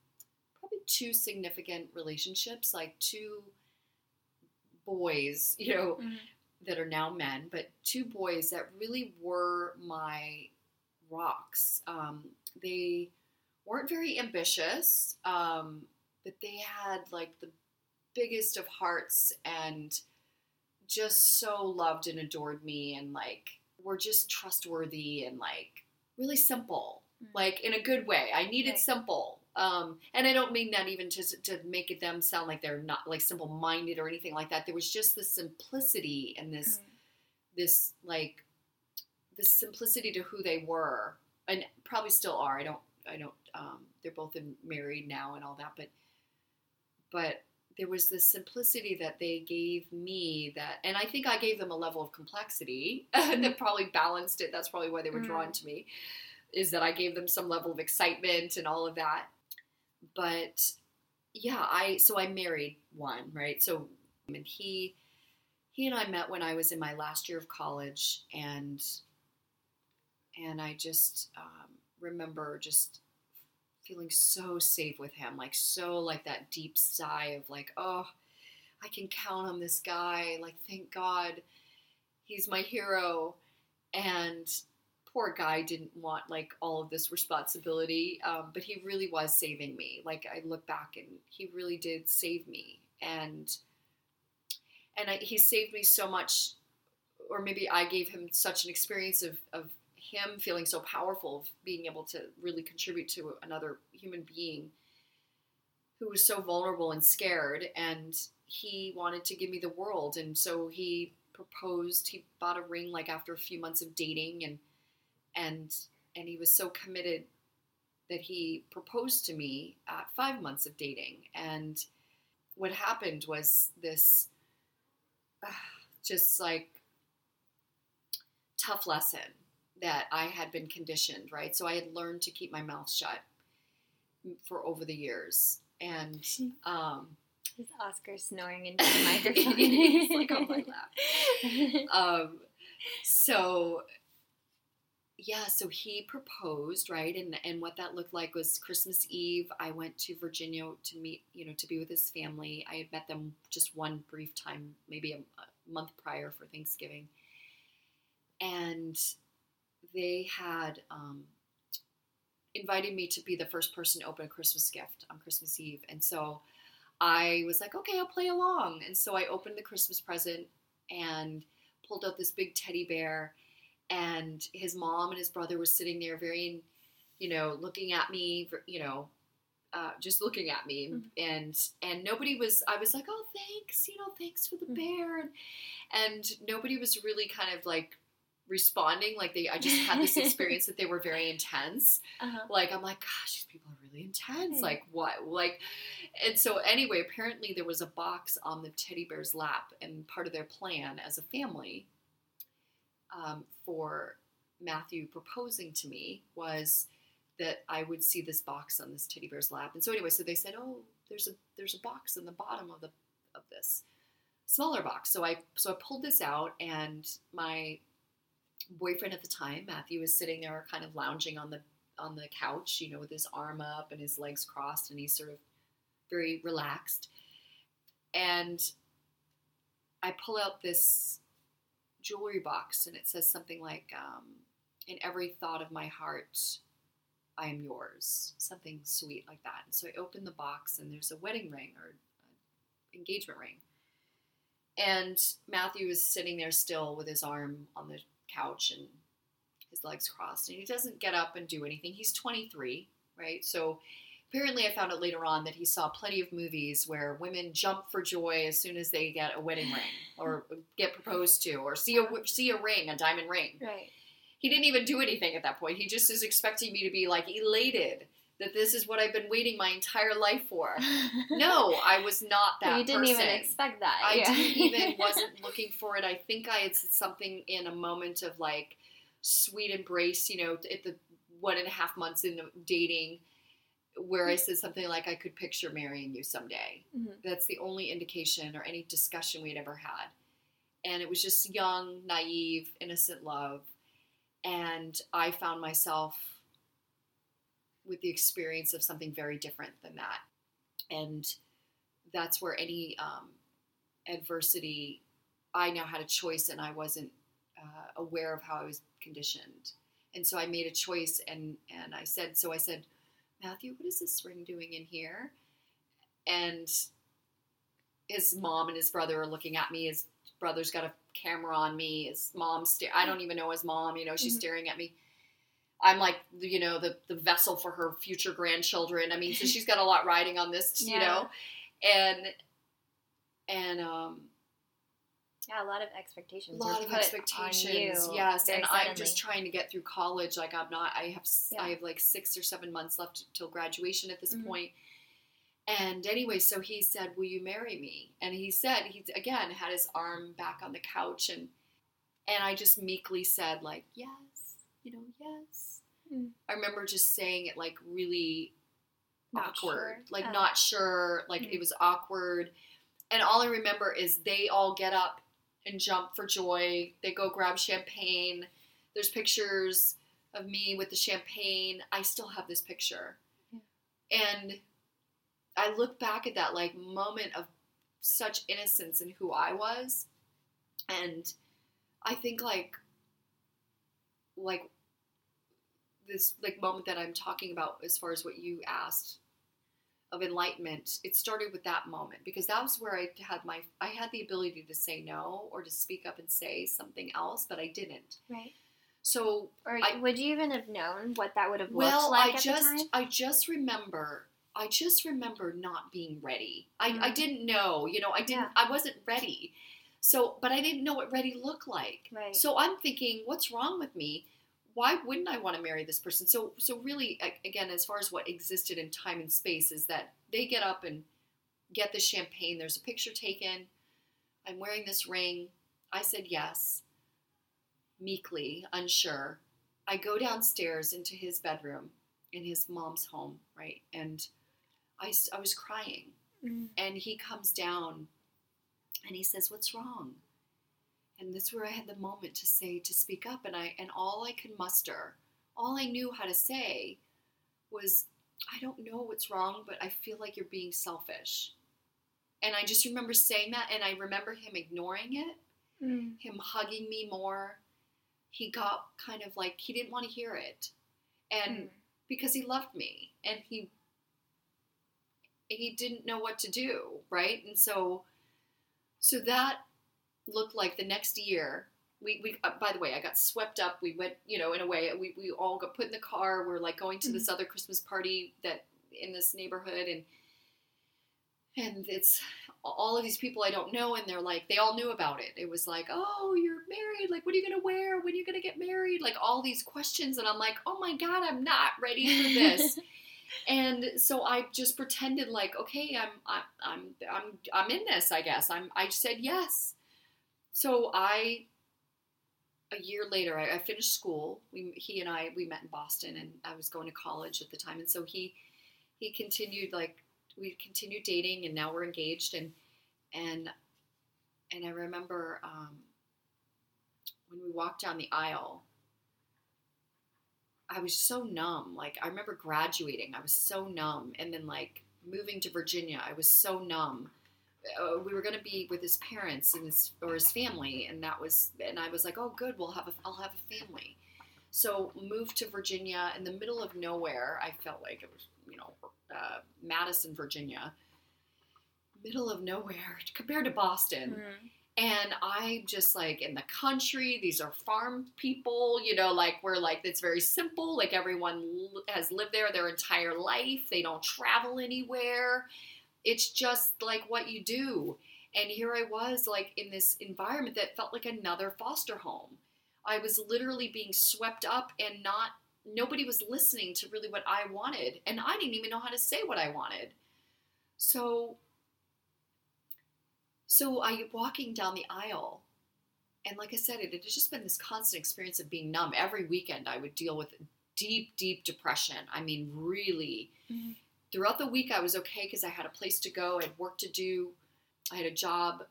probably two significant relationships, like two boys, you know, that are now men, but two boys that really were my rocks. Um, they weren't very ambitious, um, but they had like the biggest of hearts and just so loved and adored me and like were just trustworthy and like really simple, Mhm. like in a good way. I needed Right. simple. Um, and I don't mean that even to, to make it them sound like they're not like simple minded or anything like that. There was just this simplicity and this Mhm. this like this simplicity to who they were and probably still are i don't i don't um, they're both in, married now and all that but but there was this simplicity that they gave me that and i think i gave them a level of complexity that probably balanced it that's probably why they were drawn to me is that i gave them some level of excitement and all of that. But yeah i so i married one right? So and he he and I met when I was in my last year of college, and and I just um, remember just feeling so safe with him, like so like that deep sigh of like, oh, I can count on this guy. Like, thank God, he's my hero. And poor guy didn't want like all of this responsibility, um, but he really was saving me. Like, I look back and he really did save me, and and I, he saved me so much or maybe i gave him such an experience of, of him feeling so powerful of being able to really contribute to another human being who was so vulnerable and scared and he wanted to give me the world and so he proposed he bought a ring like after a few months of dating and and and he was so committed that he proposed to me at five months of dating and what happened was this ah, just like tough lesson that I had been conditioned, right? So I had learned to keep my mouth shut for over the years. And um, Is Oscar snoring into the microphone? He's like on my lap. um, so yeah, so he proposed, right? And and what that looked like was Christmas Eve. I went to Virginia to meet, you know, to be with his family. I had met them just one brief time, maybe a, a month prior for Thanksgiving, and they had um, invited me to be the first person to open a Christmas gift on Christmas Eve, and so I was like, okay, I'll play along. And so I opened the Christmas present and pulled out this big teddy bear and his mom and his brother were sitting there very you know looking at me you know uh, just looking at me Mhm. and and nobody was i was like oh thanks you know thanks for the Mhm. bear and, and nobody was really kind of like responding like they i just had this experience that they were very intense. Uh-huh. like i'm like gosh these people are really intense. Like what? Like and so anyway apparently there was a box on the teddy bear's lap and part of their plan as a family um, for matthew proposing to me was that i would see this box on this teddy bear's lap. And so anyway so they said oh there's a there's a box in the bottom of the of this smaller box. So i so i pulled this out and my boyfriend at the time matthew was sitting there kind of lounging on the on the couch, you know, with his arm up and his legs crossed, and he's sort of very relaxed. And I pull out this jewelry box, and it says something like, um, "In every thought of my heart, I am yours, something sweet like that. And so I open the box, and there's a wedding ring or engagement ring. And Matthew is sitting there still with his arm on the couch and his legs crossed, and he doesn't get up and do anything. He's 23, right? So apparently, I found out later on that he saw plenty of movies where women jump for joy as soon as they get a wedding ring or get proposed to or see a see a ring, a diamond ring. Right. He didn't even do anything at that point. He just is expecting me to be like elated that this is what I've been waiting my entire life for. No, I was not that. Person. You didn't person. even expect that. I yeah. didn't even wasn't looking for it. I think I had said something in a moment of like sweet embrace, you know, at the one and a half months in dating, where I said something like, "I could picture marrying you someday." Mhm. That's the only indication or any discussion we'd ever had, and it was just young, naive, innocent love, and I found myself with the experience of something very different than that, and that's where any um, adversity, I now had a choice, and I wasn't uh, aware of how I was conditioned, and so I made a choice, and and I said, so I said, Matthew, what is this ring doing in here? And his mom and his brother are looking at me. His brother's got a camera on me. His mom's sta- I don't even know his mom. You know, she's Mhm. staring at me. I'm like, you know, the the vessel for her future grandchildren. I mean, so she's got a lot riding on this, you Yeah. know, and and um, Yeah, a lot of expectations. a lot of expectations yes and i'm just trying to get through college like i'm not i have s I Yeah. have like six or seven months left till graduation at this Mhm. point. and anyway so he said will you marry me and he said he again had his arm back on the couch and and i just meekly said like yes you know yes Mm. i remember just saying it like really Not awkward sure. like Oh. not sure like Mm. it was awkward and all i remember is they all get up and jump for joy they go grab champagne there's pictures of me with the champagne i still have this picture and i look back at that like moment of such innocence in who i was and i think like like this like moment that i'm talking about as far as what you asked of enlightenment it started with that moment because that was where i had my i had the ability to say no or to speak up and say something else but i didn't Right. so Or I- would you even have known what that would have well looked like i at just the time? i just remember i just remember not being ready i, I Mhm. didn't know you know i didn't Yeah. i wasn't ready so but i didn't know what ready looked like Right. so i'm thinking what's wrong with me why wouldn't i want to marry this person? So so really again as far as what existed in time and space is that they get up and get the champagne. There's a picture taken. I'm wearing this ring. I said yes. Meekly unsure. I go downstairs into his bedroom in his mom's home right? And I, I was crying. Mm. and he comes down and he says what's wrong and this that's where i had the moment to say to speak up and i and all i could muster all i knew how to say was i don't know what's wrong but i feel like you're being selfish and i just remember saying that and i remember him ignoring it Mm. him hugging me more he got kind of like he didn't want to hear it and Mm. because he loved me and he he didn't know what to do right and so so that looked like the next year we, we uh, by the way i got swept up. We went you know in a way we, we all got put in the car. We're like going to this other christmas party that in this neighborhood and and it's all of these people i don't know and they're like they all knew about it. It was like oh you're married. Like what are you going to wear? When are you going to get married? Like all these questions and i'm like oh my god i'm not ready for this. And so I just pretended like, okay, I'm, I'm, I'm, I'm, I'm in this. I guess. I'm. I said yes. So I, a year later, I, I finished school. We, he and I, we met in Boston, and I was going to college at the time. And so he, he continued like we continued dating, and now we're engaged. And and and I remember um, when we walked down the aisle. I was so numb. Like I remember graduating, I was so numb, and then like moving to Virginia, I was so numb. Uh, we were going to be with his parents and his or his family, and that was, and I was like, oh, good, we'll have a, I'll have a family. So moved to Virginia in the middle of nowhere. I felt like it was, you know, uh, Madison, Virginia, middle of nowhere compared to Boston. Mm. And I'm just like in the country. These are farm people, you know, like we're like it's very simple. Like everyone l- has lived there their entire life. They don't travel anywhere. It's just like what you do. And here I was, like in this environment that felt like another foster home. I was literally being swept up and not, nobody was listening to really what I wanted. And I didn't even know how to say what I wanted. So, so I walking down the aisle, and like I said, it had just been this constant experience of being numb. Every weekend, I would deal with deep, deep depression. I mean, really. Mhm. Throughout the week, I was okay because I had a place to go, I had work to do, I had a job,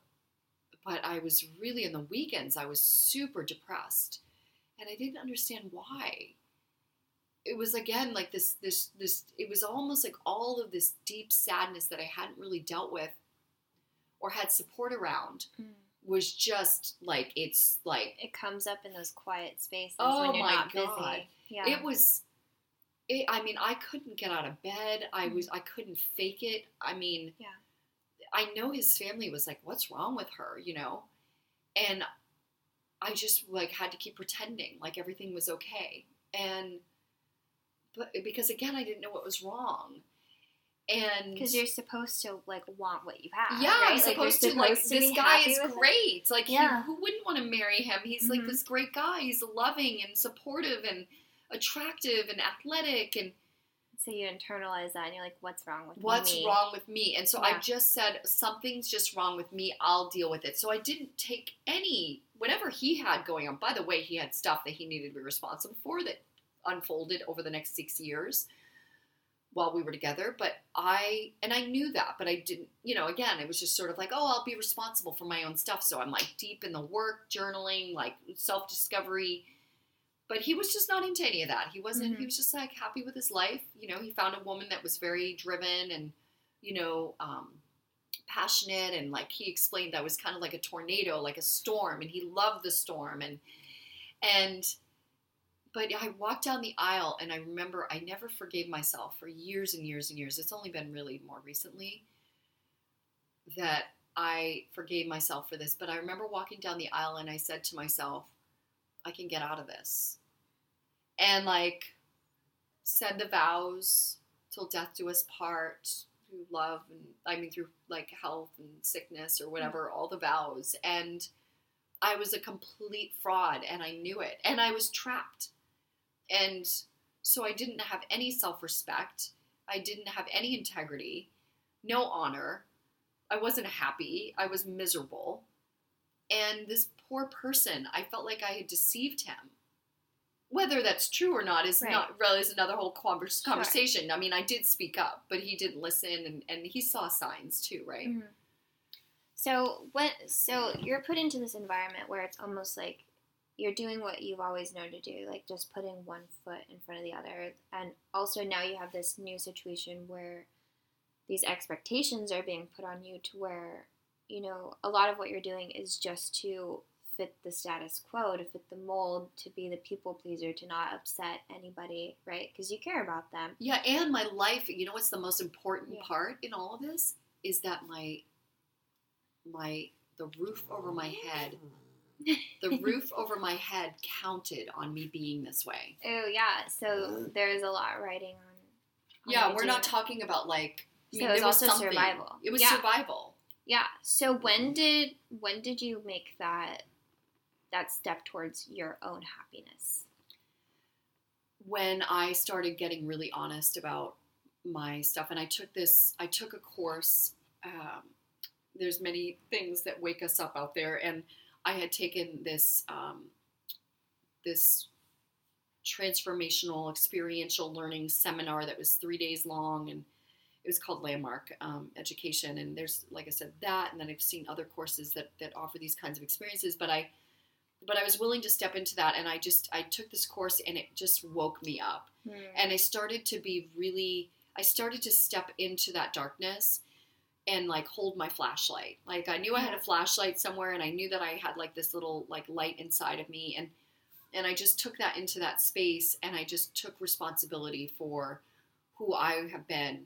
but I was really in the weekends, I was super depressed, and I didn't understand why. It was again like this, this, this. It was almost like all of this deep sadness that I hadn't really dealt with or had support around Mm. was just like it's like It comes up in those quiet spaces Oh when you're my not God. busy. Yeah. it was it, i mean i couldn't get out of bed i Mhm. was i couldn't fake it i mean Yeah. i know his family was like what's wrong with her you know and i just like had to keep pretending like everything was okay and but because again i didn't know what was wrong and Because you're supposed to like want what you have. yeah, right? I'm Like, you're supposed to like to this guy is it. great. Like Yeah. he, who wouldn't want to marry him? He's like Mhm. this great guy. He's loving and supportive and attractive and athletic and So you internalize that, and you're like, "What's wrong with what's me?" wrong with me? And so I just said something's just wrong with me. I'll deal with it. So I didn't take any whatever he had going on. By the way, he had stuff that he needed to be responsible for that unfolded over the next 6 years while we were together, but I and I knew that, but I didn't, you know, again, it was just sort of like, oh, I'll be responsible for my own stuff. So I'm like deep in the work, journaling, like self-discovery. But he was just not into any of that. He wasn't Mhm. he was just like happy with his life. You know, he found a woman that was very driven and, you know, um passionate and like he explained that was kind of like a tornado, like a storm, and he loved the storm and and but I walked down the aisle and I remember I never forgave myself for years and years and years. It's only been really more recently that I forgave myself for this. But I remember walking down the aisle and I said to myself, I can get out of this. And like said the vows till death do us part through love and I mean through like health and sickness or whatever, mm. all the vows. And I was a complete fraud and I knew it. And I was trapped. And so I didn't have any self respect. I didn't have any integrity, no honor. I wasn't happy. I was miserable. And this poor person, I felt like I had deceived him. Whether that's true or not is Right. not really is another whole convers- Sure. conversation. I mean, I did speak up, but he didn't listen, and, and he saw signs too, right? Mhm. So what? So you're put into this environment where it's almost like you're doing what you've always known to do, like just putting one foot in front of the other, and also now you have this new situation where these expectations are being put on you to where you know a lot of what you're doing is just to fit the status quo, to fit the mold, to be the people pleaser, to not upset anybody, right? Because you care about them. Yeah, and my life, you know what's the most important Yeah. part in all of this is that my my the roof over my head, the roof over my head counted on me being this way. Oh yeah, so there's a lot riding on. on Yeah, we're doing not talking about like I So mean, it was there was also something. survival. It was Yeah. survival. Yeah. So when did when did you make that that step towards your own happiness? when I started getting really honest about my stuff, and I took this, I took a course. Um, there's many things that wake us up out there, and I had taken this um, this transformational experiential learning seminar that was three days long, and it was called Landmark um, Education. And there's, like I said, that, and then I've seen other courses that that offer these kinds of experiences, but I but I was willing to step into that and I just I took this course and it just woke me up. Hmm. And I started to be really I started to step into that darkness and like hold my flashlight. Like I knew I had a flashlight somewhere and I knew that I had like this little like light inside of me and and I just took that into that space and I just took responsibility for who I have been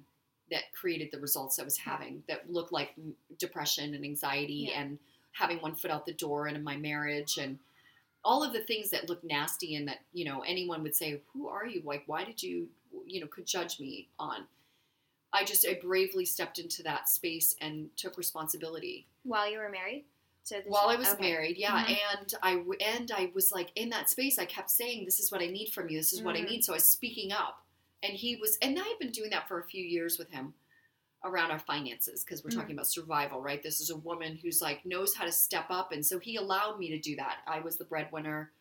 that created the results I was having that looked like depression and anxiety Yeah. and having one foot out the door and in my marriage and all of the things that look nasty and that you know anyone would say who are you like why did you you know could judge me on i just i bravely stepped into that space and took responsibility While you were married? So while i was okay. married yeah Mhm. and i w- and i was like in that space i kept saying this is what i need from you this is what i Mhm. need so i was speaking up and he was and i had been doing that for a few years with him around our finances because we're Mhm. talking about survival right? This is a woman who's like knows how to step up and so he allowed me to do that. I was the breadwinner.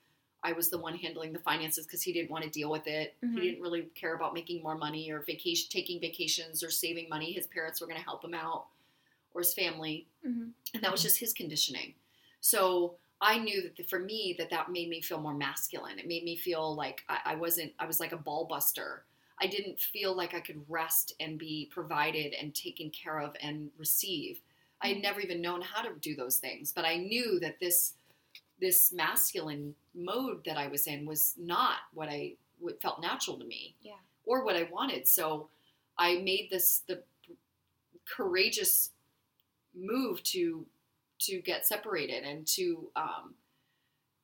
I was the one handling the finances because he didn't want to deal with it. Mhm. he didn't really care about making more money or vacation taking vacations or saving money. His parents were going to help him out or his family Mhm. and that was just his conditioning. So i knew that for me that that made me feel more masculine. It made me feel like i, I wasn't i was like a ball buster i didn't feel like i could rest and be provided and taken care of and receive i had never even known how to do those things but i knew that this this masculine mode that i was in was not what i what felt natural to me Yeah. or what i wanted so i made this the courageous move to to get separated and to um,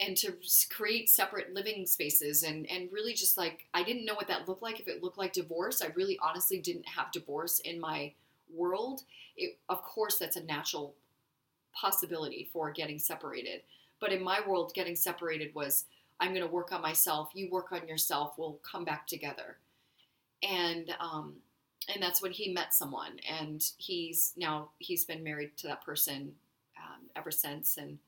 and to create separate living spaces and and really just like I didn't know what that looked like if it looked like divorce. I really honestly didn't have divorce in my world. It of course that's a natural possibility for getting separated but in my world getting separated was I'm going to work on myself you work on yourself we'll come back together. And um and that's when he met someone and he's now he's been married to that person um, ever since and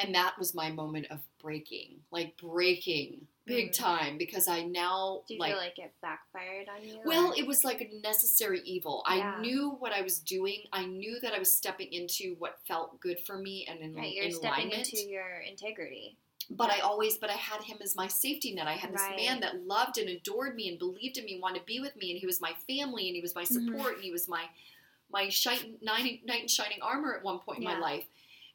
and that was my moment of breaking like breaking big Mm. time because i now Do you like feel like it backfired on you? well, or- it was like a necessary evil. Yeah. I knew what I was doing. I knew that I was stepping into what felt good for me and in, right, you're in stepping alignment. into your integrity. but I always, but I had him as my safety net. I had this Right. man that loved and adored me and believed in me, wanted to be with me, and he was my family and he was my Mhm. support and he was my my shine, knight, knight in shining armor at one point in my life.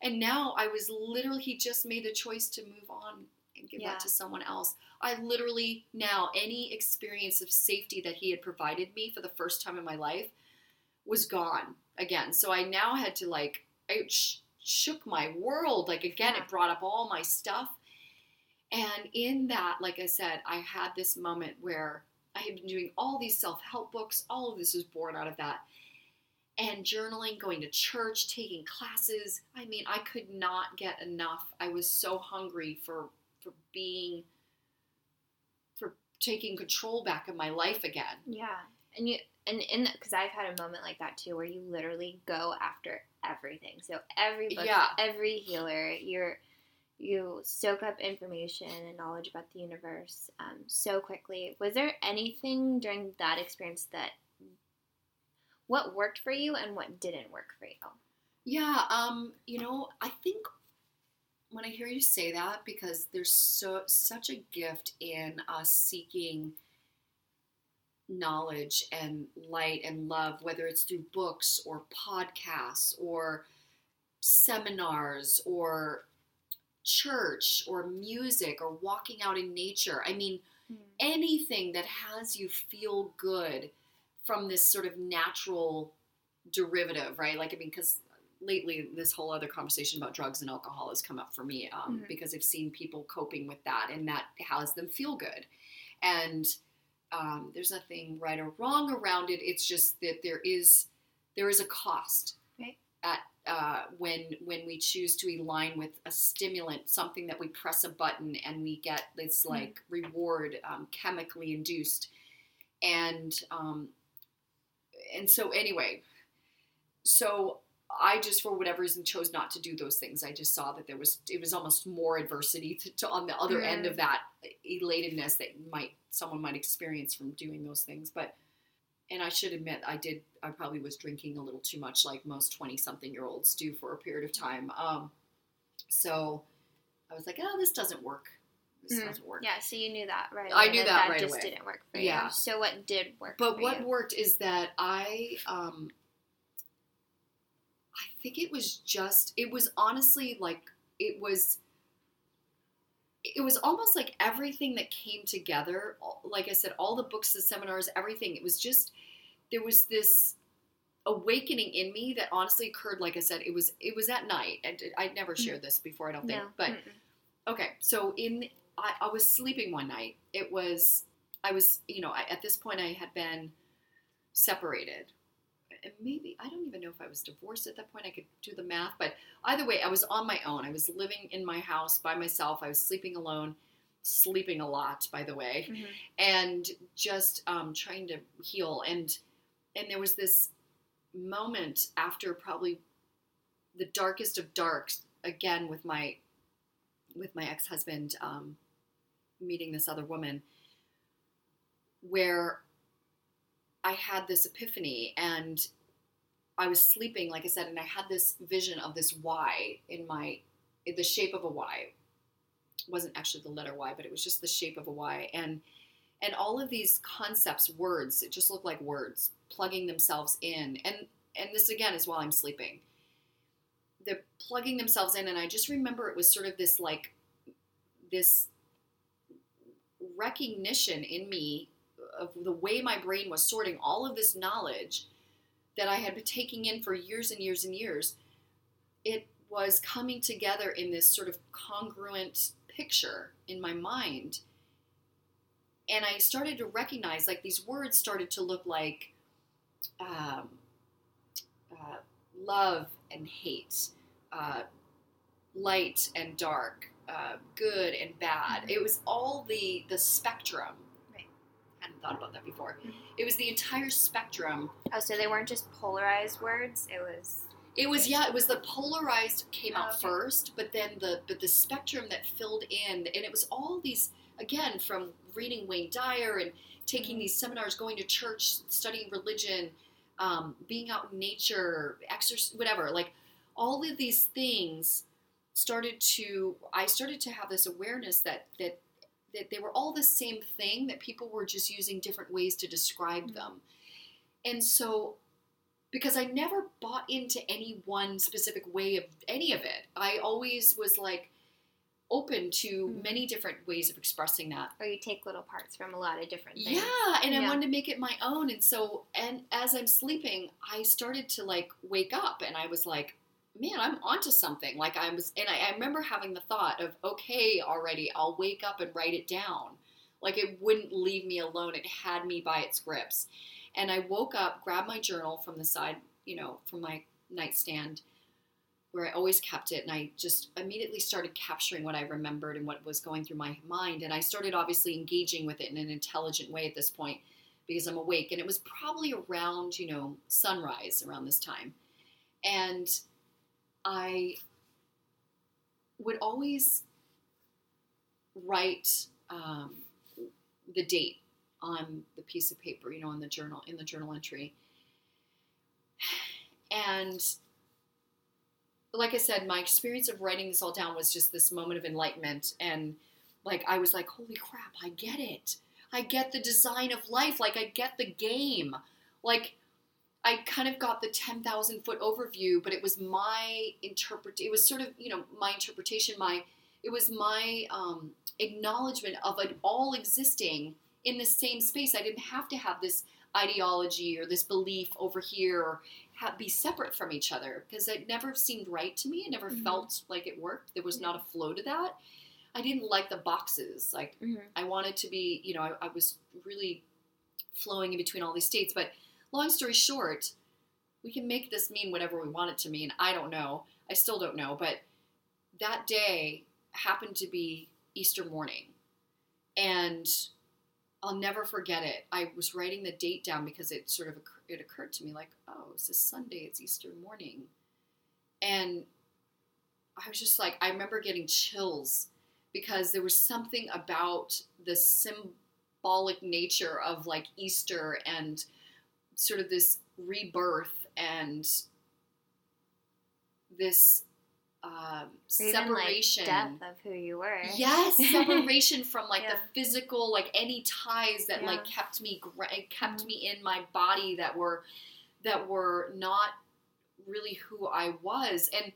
And now I was literally, he just made the choice to move on and give Yeah. that to someone else. I literally now any experience of safety that he had provided me for the first time in my life was gone again. So I now had to like, I sh- shook my world. Like again, Yeah. it brought up all my stuff. And in that, like I said, I had this moment where I had been doing all these self-help books. All of this was born out of that. And journaling, going to church, taking classes. I mean, I could not get enough. I was so hungry for for being for taking control back of my life again. Yeah, and you and in because I've had a moment like that too, where you literally go after everything. So every book, Yeah. every healer, you're you soak up information and knowledge about the universe um, so quickly. Was there anything during that experience that what worked for you and what didn't work for you? Yeah, um, you know, I think when I hear you say that, because there's so such a gift in us seeking knowledge and light and love, whether it's through books or podcasts or seminars or church or music or walking out in nature. I mean, anything that has you feel good from this sort of natural derivative, right? Like, I mean, because lately this whole other conversation about drugs and alcohol has come up for me um, Mhm. because I've seen people coping with that and that has them feel good. And um, there's nothing right or wrong around it. It's just that there is there is a cost Right. at uh, when when we choose to align with a stimulant, something that we press a button and we get this like reward um, chemically induced, and um, and so anyway, so I just for whatever reason chose not to do those things. I just saw that there was it was almost more adversity to, to on the other end of that elatedness that might someone might experience from doing those things, but and I should admit, I did. I probably was drinking a little too much, like most twenty-something-year-olds do for a period of time. Um, so I was like, "Oh, this doesn't work. This Mm. doesn't work." Yeah, so you knew that right. I knew that that right just away. didn't work for Yeah. you. So what did work? But what you? worked is that I, um, I think it was just. It was honestly like it was. it was almost like everything that came together. Like I said, all the books, the seminars, everything. It was just there was this awakening in me that honestly occurred. Like I said, it was it was at night. and I'd never shared this before. I don't think, no. but. Okay, so in I, I was sleeping one night. It was I was you know I, at this point I had been separated. And maybe I don't even know if I was divorced at that point. I could do the math, but either way, I was on my own. I was living in my house by myself. I was sleeping alone, sleeping a lot, by the way, Mhm. and just um, trying to heal. And and there was this moment after probably the darkest of darks again with my with my ex-husband um, meeting this other woman where i had this epiphany and i was sleeping like i said and i had this vision of this y in my in the shape of a y. It wasn't actually the letter y but it was just the shape of a y. And and all of these concepts words it just looked like words plugging themselves in. And and this again is while i'm sleeping. They're plugging themselves in and i just remember it was sort of this like this recognition in me of the way my brain was sorting all of this knowledge that i had been taking in for years and years and years it was coming together in this sort of congruent picture in my mind. And i started to recognize like these words started to look like um, uh, love and hate, uh, light and dark, uh, good and bad. Mhm. It was all the the spectrum. Right. Hadn't thought about that before. Mhm. It was the entire spectrum. Oh, so they weren't just polarized words. It was. It was yeah. It was the polarized came Oh, out okay. first, but then the but the spectrum that filled in, and it was all these again from reading Wayne Dyer and taking Mhm. these seminars, going to church, studying religion, um, being out in nature, exercise, whatever. Like all of these things started to. I started to have this awareness that that that they were all the same thing. That people were just using different ways to describe Mhm. them, and so because I never bought into any one specific way of any of it. I always was like open to Mhm. many different ways of expressing that. Or you take little parts from a lot of different things. Yeah, and I wanted to make it my own. And so, and as I'm sleeping, I started to like wake up and I was like, man, I'm onto something. Like I was, and I, I remember having the thought of, okay, already, I'll wake up and write it down. Like it wouldn't leave me alone. It had me by its grips. And I woke up, grabbed my journal from the side, you know, from my nightstand where I always kept it. And I just immediately started capturing what I remembered and what was going through my mind. And I started obviously engaging with it in an intelligent way at this point because I'm awake. And it was probably around, you know, sunrise around this time. And I would always write um, the date on the piece of paper, you know, in the journal, in the journal entry. And like I said, my experience of writing this all down was just this moment of enlightenment. And like, I was like, holy crap, I get it. I get the design of life. Like, I get the game. Like, I kind of got the 10,000 foot overview, but it was my interpret. It was sort of, you know, my interpretation, my, it was my um, acknowledgement of it all existing in the same space. I didn't have to have this ideology or this belief over here or ha- be separate from each other because it never seemed right to me. It never Mhm. felt like it worked. There was not a flow to that. I didn't like the boxes. Like hmm I wanted to be, you know, I, I was really flowing in between all these states. But long story short, we can make this mean whatever we want it to mean. I don't know. I still don't know. But that day happened to be Easter morning. And I'll never forget it. I was writing the date down because it sort of it occurred to me like, oh, it's this Sunday. It's Easter morning, and I was just like, I remember getting chills because there was something about the symbolic nature of like Easter and sort of this rebirth and this um, even, separation like death of who you were. yes separation from like Yeah. the physical like any ties that like kept me gra- kept Mhm. me in my body that were that were not really who i was and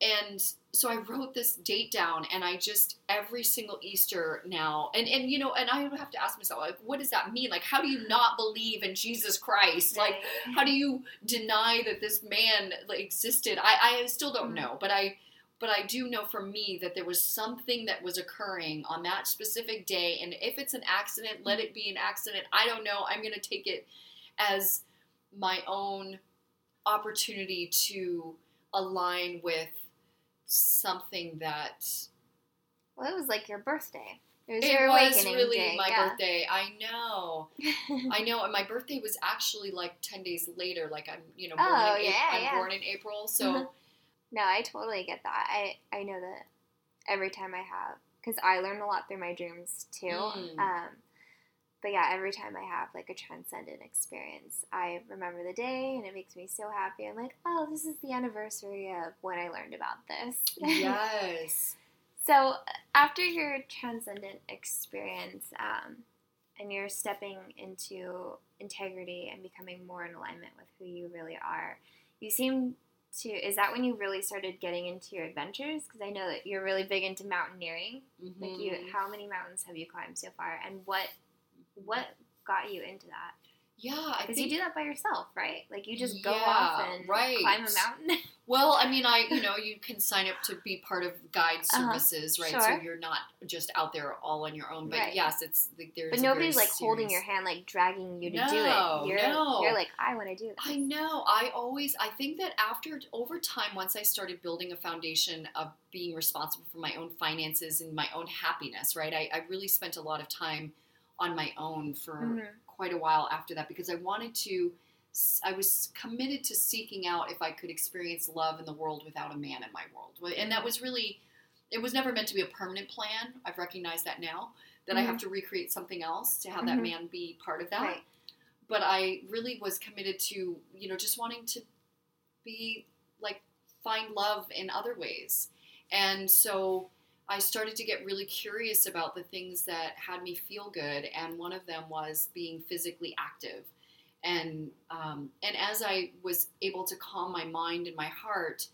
and so I wrote this date down, and I just every single Easter now, and and you know, and I have to ask myself, like, what does that mean? Like, how do you not believe in Jesus Christ? Like, how do you deny that this man like, existed? I I still don't Mhm. know, but I. But I do know for me that there was something that was occurring on that specific day, and if it's an accident, let it be an accident. I don't know. I'm gonna take it as my own opportunity to align with something that well, it was like your birthday. It was it your was really day. my yeah. birthday. I know, I know, and my birthday was actually like ten days later. Like I'm, you know, born Oh, in yeah, April. I'm yeah. born in April, so Mhm. no, I totally get that. I I know that every time I have because I learn a lot through my dreams too. Mm. Um, but yeah, every time I have like a transcendent experience, I remember the day and it makes me so happy. I'm like, oh, this is the anniversary of when I learned about this. yes, So after your transcendent experience, um, and you're stepping into integrity and becoming more in alignment with who you really are, you seem to. Is that when you really started getting into your adventures? Because I know that you're really big into mountaineering. Like you, Mhm. how many mountains have you climbed so far, and what what got you into that? yeah, Because you do that by yourself, right? Like you just go Yeah, off and right. climb a mountain. Well, I mean, I you know you can sign up to be part of guide Uh-huh. services, right? Sure. So you're not just out there all on your own. But Right. yes, it's like there's. but nobody's like holding your hand, like dragging you to do it. You're, no. you're like, I want to do this. I know. I always. I think that after over time, once I started building a foundation of being responsible for my own finances and my own happiness, right? I, I really spent a lot of time on my own for Mhm. quite a while after that because I wanted to. I was committed to seeking out if I could experience love in the world without a man in my world, and that was really. It was never meant to be a permanent plan. I've recognized that now that I have to recreate something else to have that Mhm. man be part of that Right. but I really was committed to, you know, just wanting to be like find love in other ways. And so I started to get really curious about the things that had me feel good, and one of them was being physically active. And um, and as I was able to calm my mind and my heart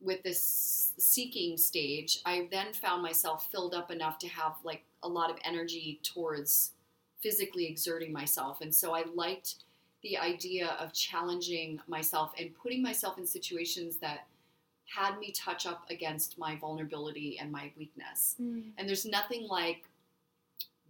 with this seeking stage, I then found myself filled up enough to have like a lot of energy towards physically exerting myself. And so I liked the idea of challenging myself and putting myself in situations that had me touch up against my vulnerability and my weakness. Mm. And there's nothing like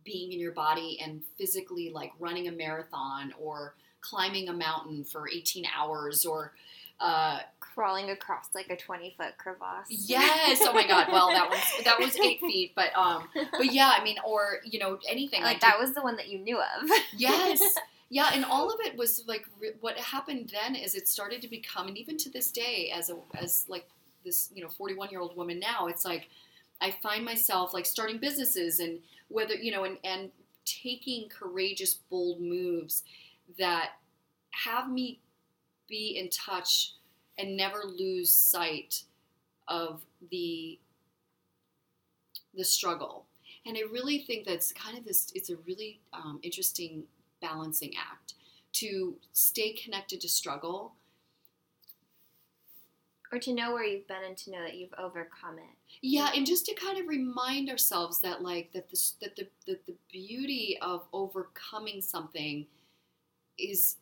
being in your body and physically like running a marathon or climbing a mountain for 18 hours or uh, Crawling across like a 20 foot crevasse. yes oh my god well that was that was eight feet but um but yeah i mean or you know anything like I that was the one that you knew of. yes yeah and all of it was like re- what happened then is it started to become and even to this day as a as like this you know 41 year old woman now it's like i find myself like starting businesses and whether you know and and taking courageous bold moves that have me be in touch and never lose sight of the the struggle. And i really think that's kind of this it's a really um, interesting balancing act to stay connected to struggle or to know where you've been and to know that you've overcome it. yeah and just to kind of remind ourselves that like that this that the that the beauty of overcoming something is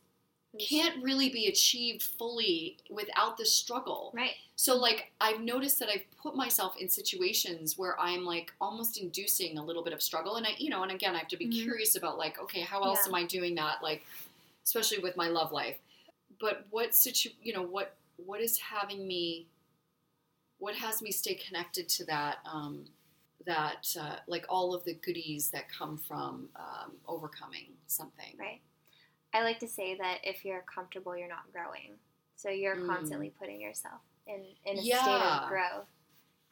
can't really be achieved fully without the struggle Right. So like I've noticed that I've put myself in situations where I'm like almost inducing a little bit of struggle and I you know and again I have to be Mhm. curious about like okay how else Yeah. am I doing that like especially with my love life but what situ you know what what is having me what has me stay connected to that um, that uh, like all of the goodies that come from um, overcoming something Right. I like to say that if you're comfortable, you're not growing. So you're Mm. constantly putting yourself in, in a state of growth.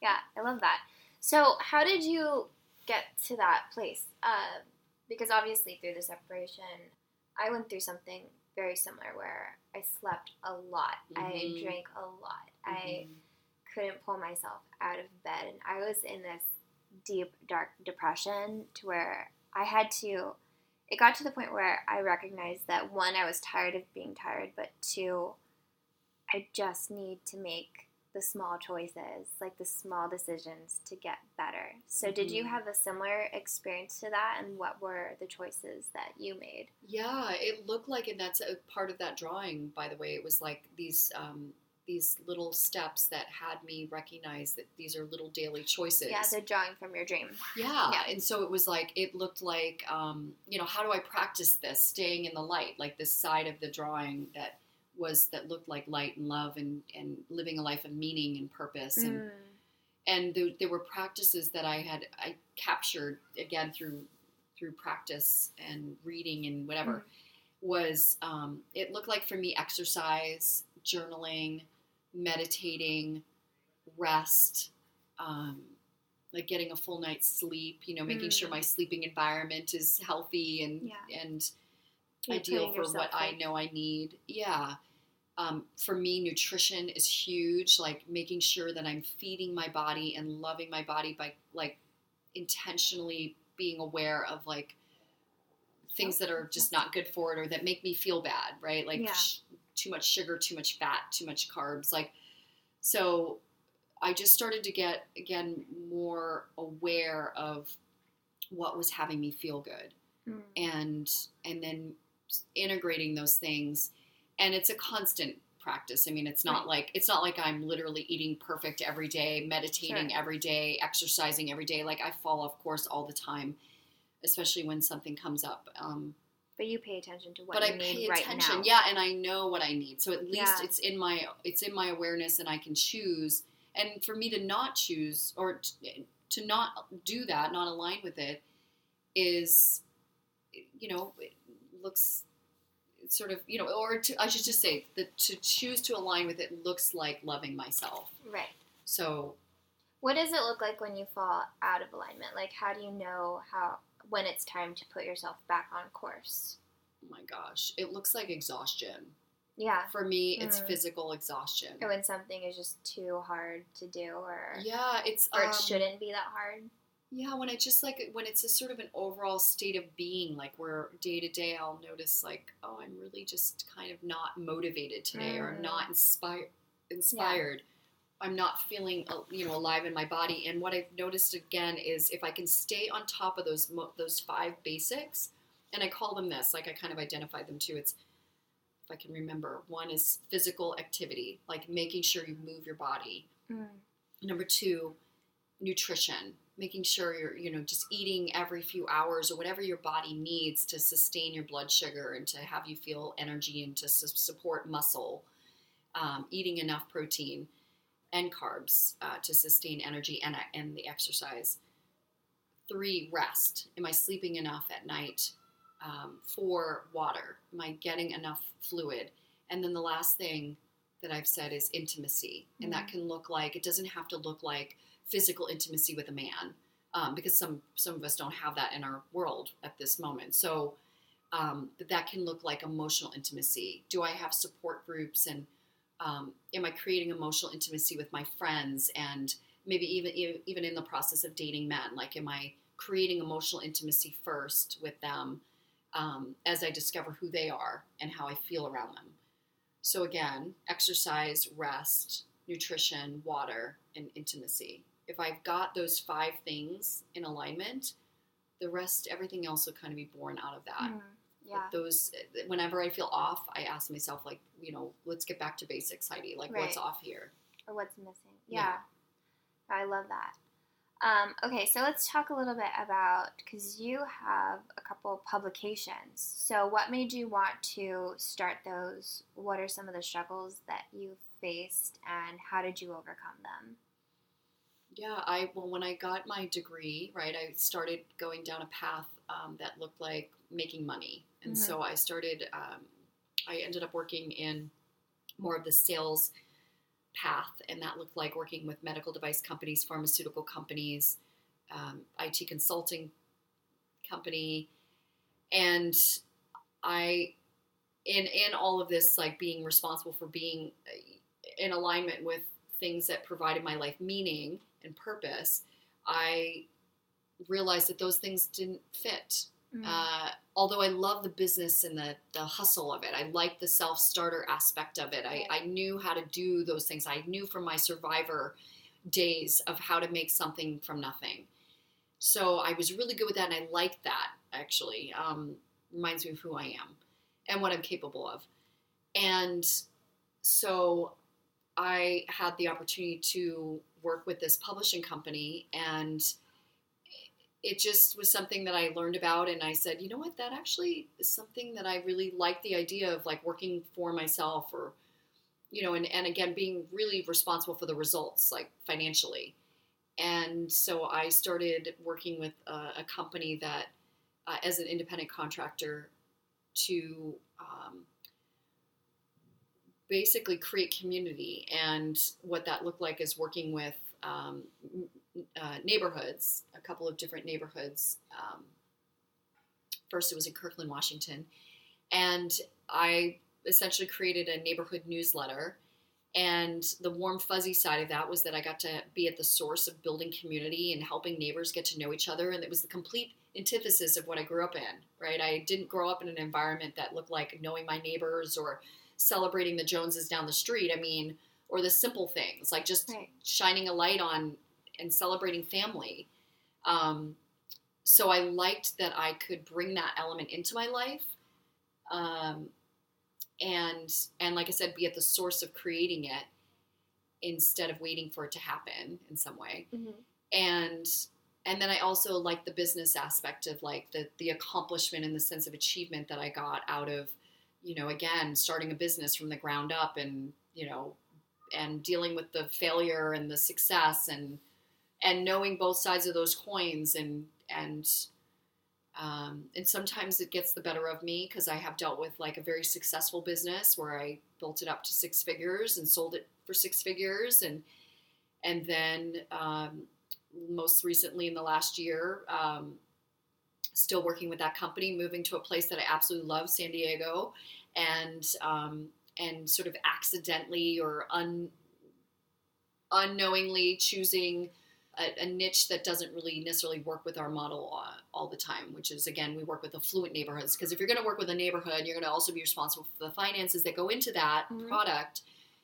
Yeah, I love that. So, how did you get to that place? Uh, because obviously, through the separation, I went through something very similar where I slept a lot, I Mhm. drank a lot, I Mhm. couldn't pull myself out of bed, and I was in this deep, dark depression to where I had to. It got to the point where I recognized that one, I was tired of being tired, but two, I just need to make the small choices, like the small decisions to get better. So, did you Mhm. have a similar experience to that, and what were the choices that you made? Yeah, it looked like, and that's a part of that drawing, by the way. It was like these um, these little steps that had me recognize that these are little daily choices. Yeah, the drawing from your dream. Yeah. Yeah. And so it was like, it looked like, um, you know, how do I practice this? Staying in the light, like this side of the drawing that was, that looked like light and love and, and living a life of meaning and purpose. And, Mm. and there, there were practices that I had, I captured again through, through practice and reading and whatever was, um, it looked like for me exercise, journaling, meditating, rest, um, like getting a full night's sleep, you know, making sure Mm. my sleeping environment is healthy and Yeah. and You're ideal for what I know I need. Yeah. Um, for me, nutrition is huge. Like making sure that I'm feeding my body and loving my body by like intentionally being aware of like things that are just not good for it or that make me feel bad, right? Like Yeah. sh- too much sugar, too much fat, too much carbs. Like, so I just started to get again more aware of what was having me feel good Mm. and and then integrating those things and it's a constant practice i mean it's not Right. like it's not like i'm literally eating perfect every day meditating Sure. every day exercising every day like i fall off course all the time especially when something comes up um, But you pay attention to what you need. but i need pay right attention now. yeah and i know what i need so at least Yeah. it's in my it's in my awareness and i can choose and for me to not choose or t- to not do that not align with it is you know it looks sort of you know or to, i should just say that to choose to align with it looks like loving myself Right. so What does it look like when you fall out of alignment? Like, how do you know how when it's time to put yourself back on course? oh my gosh it looks like exhaustion Yeah. for me it's Mm. physical exhaustion Or when something is just too hard to do, or yeah it's or um, it shouldn't be that hard. Yeah, when I just like when it's a sort of an overall state of being, like where day to day I'll notice like, oh, I'm really just kind of not motivated today, or I'm Mm. not inspired. Inspired. I'm not feeling uh, you know alive in my body. And what I've noticed again is if I can stay on top of those mo- those five basics, and I call them this, like I kind of identify them too. It's if I can remember, one is physical activity, like making sure you move your body. Mm. Number two, nutrition, making sure you're, you know, just eating every few hours or whatever your body needs to sustain your blood sugar and to have you feel energy and to su- support muscle. Um, eating enough protein and carbs uh, to sustain energy and, and the exercise. Three, rest. Am I sleeping enough at night? Um, four, water. Am I getting enough fluid? And then the last thing that I've said is intimacy. And that can look like, it doesn't have to look like physical intimacy with a man. Um, because some some of us don't have that in our world at this moment. So um, that can look like emotional intimacy. Do I have support groups and um, am I creating emotional intimacy with my friends and maybe even even in the process of dating men? Like, am I creating emotional intimacy first with them um, as I discover who they are and how I feel around them? So again, exercise, rest, nutrition, water, and intimacy. If I've got those five things in alignment, the rest, everything else will kind of be born out of that Mm. Yeah. those whenever I feel off, I ask myself like, you know, let's get back to basics, Heidi. Like, what's off here? Or what's missing? Yeah. Yeah. I love that. Um, okay, so let's talk a little bit about because you have a couple publications. So, what made you want to start those? What are some of the struggles that you faced, and how did you overcome them? Yeah, I well, when I got my degree, right, I started going down a path um, that looked like making money, and Mhm. so I started. Um, I ended up working in more of the sales path, and that looked like working with medical device companies, pharmaceutical companies, um, IT consulting company, and I, in in all of this, like being responsible for being uh, in alignment with things that provided my life meaning and purpose, I realized that those things didn't fit Mm. Uh, although I love the business and the, the hustle of it, I like the self starter aspect of it. I, I knew how to do those things. I knew from my survivor days of how to make something from nothing. So I was really good with that, and I liked that actually. Um, reminds me of who I am and what I'm capable of. And so I had the opportunity to work with this publishing company, and it just was something that I learned about. And I said, you know what, that actually is something that I really like the idea of like working for myself or, you know, and, and again, being really responsible for the results, like financially. And so I started working with a, a company that, uh, as an independent contractor, to um, basically create community. And what that looked like is working with um, uh, neighborhoods, a couple of different neighborhoods. Um, first, it was in Kirkland, Washington. And I essentially created a neighborhood newsletter. And the warm, fuzzy side of that was that I got to be at the source of building community and helping neighbors get to know each other. And it was the complete antithesis of what I grew up in, right? I didn't grow up in an environment that looked like knowing my neighbors or celebrating the Joneses down the street. I mean, or the simple things like just Right. shining a light on and celebrating family. Um, so I liked that I could bring that element into my life, um, and and like I said, be at the source of creating it instead of waiting for it to happen in some way. Mhm. And and then I also like the business aspect of like the the accomplishment and the sense of achievement that I got out of, you know, again starting a business from the ground up and you know and dealing with the failure and the success and and knowing both sides of those coins and and um, and sometimes it gets the better of me because I have dealt with like a very successful business where I built it up to six figures and sold it for six figures and and then um, most recently in the last year um, still working with that company moving to a place that I absolutely love San Diego and um, and sort of accidentally or un, unknowingly choosing a, a niche that doesn't really necessarily work with our model uh, all the time, which is again, we work with affluent neighborhoods. Because if you're going to work with a neighborhood, you're going to also be responsible for the finances that go into that Mhm. product.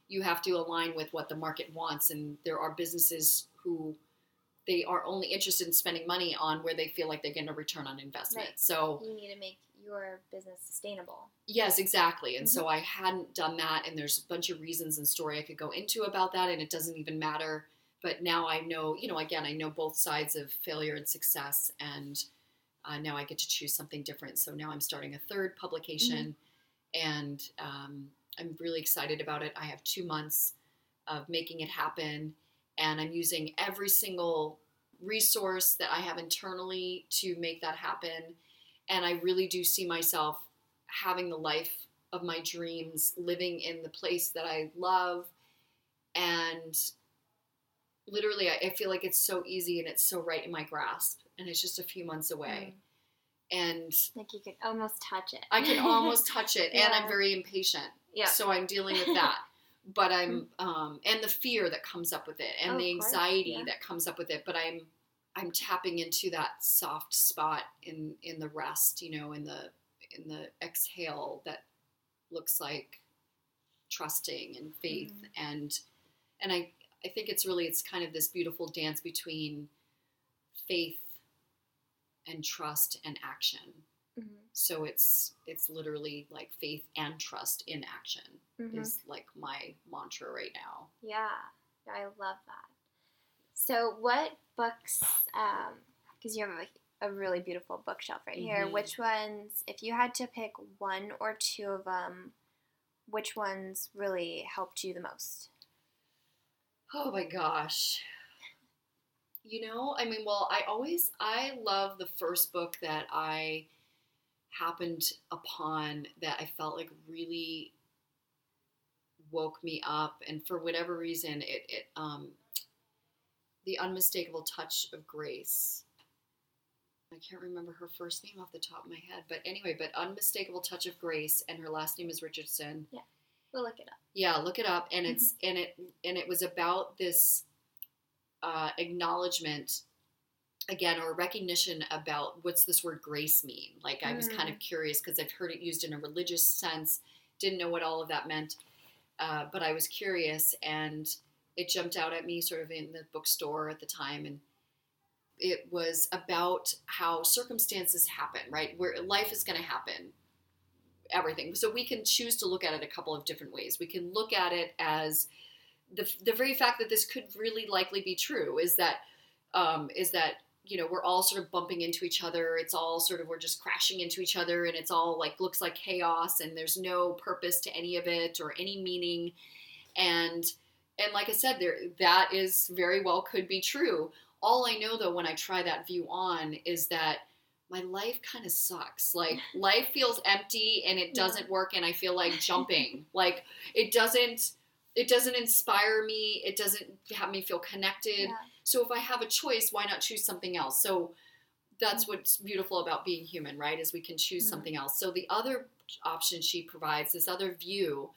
You have to align with what the market wants, and there are businesses who they are only interested in spending money on where they feel like they're getting a return on investment. Right. So You need to make your business sustainable. Yes, exactly. And so I hadn't done that, and there's a bunch of reasons and story I could go into about that, and it doesn't even matter. But now I know, you know, again, I know both sides of failure and success, and uh, now I get to choose something different. So now I'm starting a third publication, and um, I'm really excited about it. I have two months of making it happen, and I'm using every single resource that I have internally to make that happen. And I really do see myself having the life of my dreams, living in the place that I love. And literally, I I feel like it's so easy and it's so right in my grasp. And it's just a few months hmm. away. And Like you could almost touch it. I can almost touch it. And I'm very impatient. yeah. So I'm dealing with that. But I'm, um, and the fear that comes up with it, and Oh, the anxiety yeah. that comes up with it. But I'm, I'm tapping into that soft spot in in the rest, you know, in the in the exhale that looks like trusting and faith, Mhm. and and I I think it's really it's kind of this beautiful dance between faith and trust and action. Mhm. So it's it's literally like faith and trust in action Mhm. is like my mantra right now. Yeah, I love that. So, what books? Because you have a, a really beautiful bookshelf right here. Mhm. Which ones, if you had to pick one or two of them, which ones really helped you the most? Oh my gosh. You know, I mean, well, I always I love the first book that I happened upon that I felt like really woke me up and for whatever reason it it um the unmistakable touch of grace. I can't remember her first name off the top of my head, but anyway, but unmistakable touch of grace and her last name is Richardson. Yeah, we'll look it up. Yeah, look it up, and it's and it and it was about this uh, acknowledgement again or recognition about what's this word grace mean? Like i was kind of curious because i've heard it used in a religious sense didn't know what all of that meant uh, but i was curious and it jumped out at me sort of in the bookstore at the time and it was about how circumstances happen right? Where life is going to happen everything. So we can choose to look at it a couple of different ways. We can look at it as the, the very fact that this could really likely be true is that um, is that you know we're all sort of bumping into each other. It's all sort of we're just crashing into each other and it's all like looks like chaos and there's no purpose to any of it or any meaning. And and like i said there that is very well could be true. All i know though when i try that view on is that my life kind of sucks. Like life feels empty and it doesn't work and i feel like jumping. Like it doesn't it doesn't inspire me. It doesn't have me feel connected. Yeah. So if i have a choice why not choose something else so that's mm-hmm. what's beautiful about being human right is we can choose mm-hmm. something else so the other option she provides this other view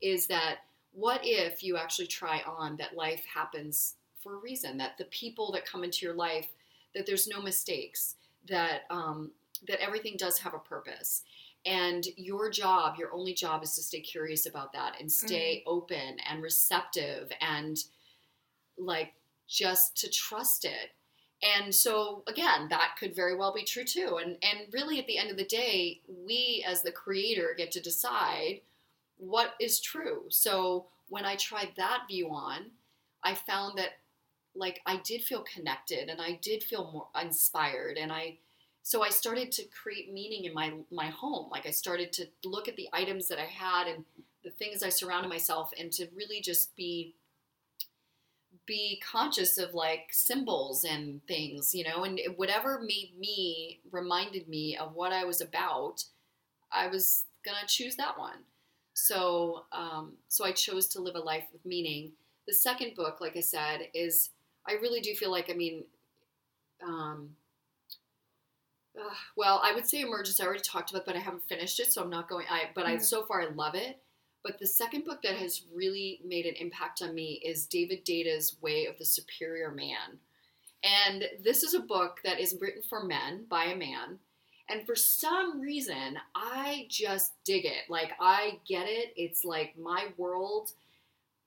is that what if you actually try on that life happens for a reason that the people that come into your life that there's no mistakes that um, that everything does have a purpose and your job, your only job is to stay curious about that and stay mm-hmm. open and receptive and like just to trust it. And so again, that could very well be true too. And and really at the end of the day, we as the creator get to decide what is true. So when I tried that view on, I found that like I did feel connected and I did feel more inspired and I so I started to create meaning in my my home. Like I started to look at the items that I had and the things I surrounded myself and to really just be be conscious of like symbols and things, you know, and whatever made me reminded me of what I was about, I was gonna choose that one. So, um, so I chose to live a life with meaning. The second book, like I said, is I really do feel like I mean, um, uh, well, I would say Emergence. I already talked about, but I haven't finished it, so I'm not going. I but mm-hmm. I so far I love it. But the second book that has really made an impact on me is David Deida's Way of the Superior Man. And this is a book that is written for men by a man. And for some reason, I just dig it. Like, I get it. It's like my world.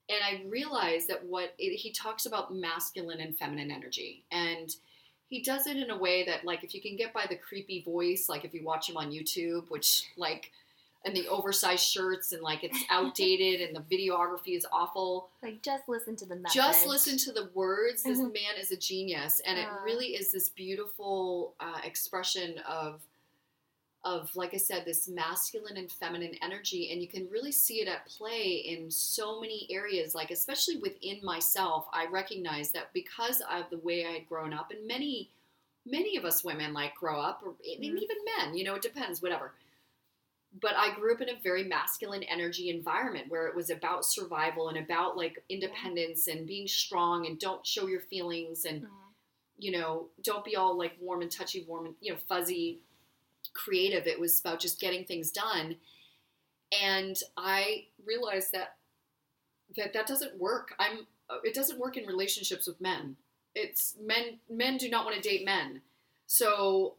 And I realize that what it, he talks about masculine and feminine energy. And he does it in a way that like if you can get by the creepy voice like if you watch him on youtube which like and the oversized shirts and like it's outdated and the videography is awful. Like just listen to the message. Just listen to the words. This man is a genius and it really is this beautiful uh, expression of of like i said this masculine and feminine energy and you can really see it at play in so many areas. Like especially within myself i recognize that because of the way i had grown up and many many of us women like grow up or mm-hmm. even men you know it depends whatever but i grew up in a very masculine energy environment where it was about survival and about like independence and being strong and don't show your feelings and mm-hmm. you know don't be all like warm and touchy warm and you know fuzzy creative. It was about just getting things done. And I realized that that that doesn't work. I'm it doesn't work in relationships with men. It's men men do not want to date men. So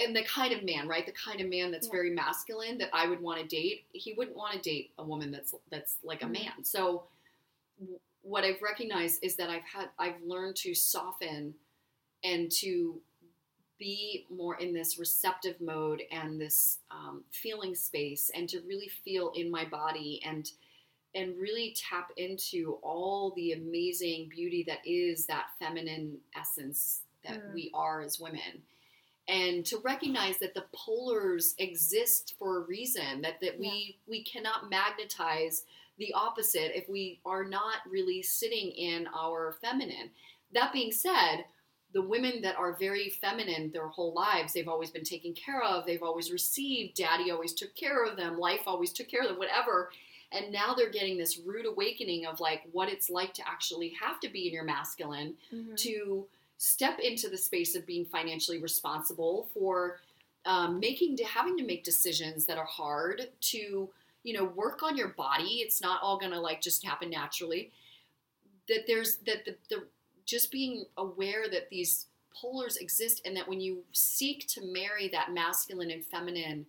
and the kind of man, right? The kind of man that's yeah. very masculine that I would want to date, he wouldn't want to date a woman that's that's like a mm-hmm. man. So what I've recognized is that I've had I've learned to soften and to be more in this receptive mode and this um, feeling space and to really feel in my body and and really tap into all the amazing beauty that is that feminine essence that mm. we are as women and to recognize that the polars exist for a reason that that yeah. we we cannot magnetize the opposite if we are not really sitting in our feminine that being said the women that are very feminine their whole lives, they've always been taken care of, they've always received, daddy always took care of them, life always took care of them, whatever. And now they're getting this rude awakening of like what it's like to actually have to be in your masculine, mm-hmm. to step into the space of being financially responsible for um, making to having to make decisions that are hard to you know work on your body. It's not all gonna like just happen naturally. That there's that the, the just being aware that these polars exist and that when you seek to marry that masculine and feminine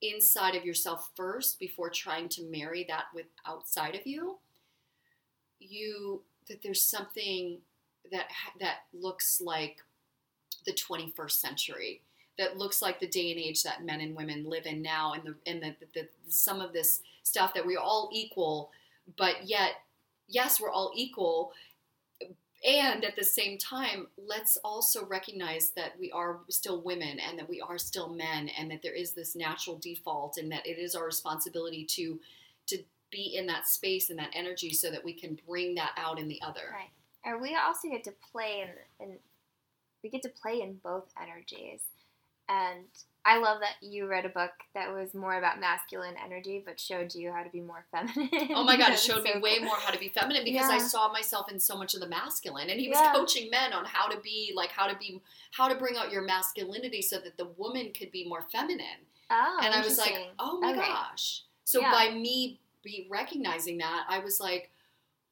inside of yourself first before trying to marry that with outside of you you that there's something that that looks like the 21st century that looks like the day and age that men and women live in now and the and the, the, the some of this stuff that we're all equal but yet yes we're all equal and at the same time let's also recognize that we are still women and that we are still men and that there is this natural default and that it is our responsibility to to be in that space and that energy so that we can bring that out in the other Right. And we also get to play in, in we get to play in both energies. And I love that you read a book that was more about masculine energy but showed you how to be more feminine. Oh my god, it showed me so way cool. more how to be feminine because I saw myself in so much of the masculine. And he was Yeah. coaching men on how to be like how to be how to bring out your masculinity so that the woman could be more feminine. Oh, and I was like, "Oh my Okay. gosh." So Yeah. by me be recognizing that, I was like,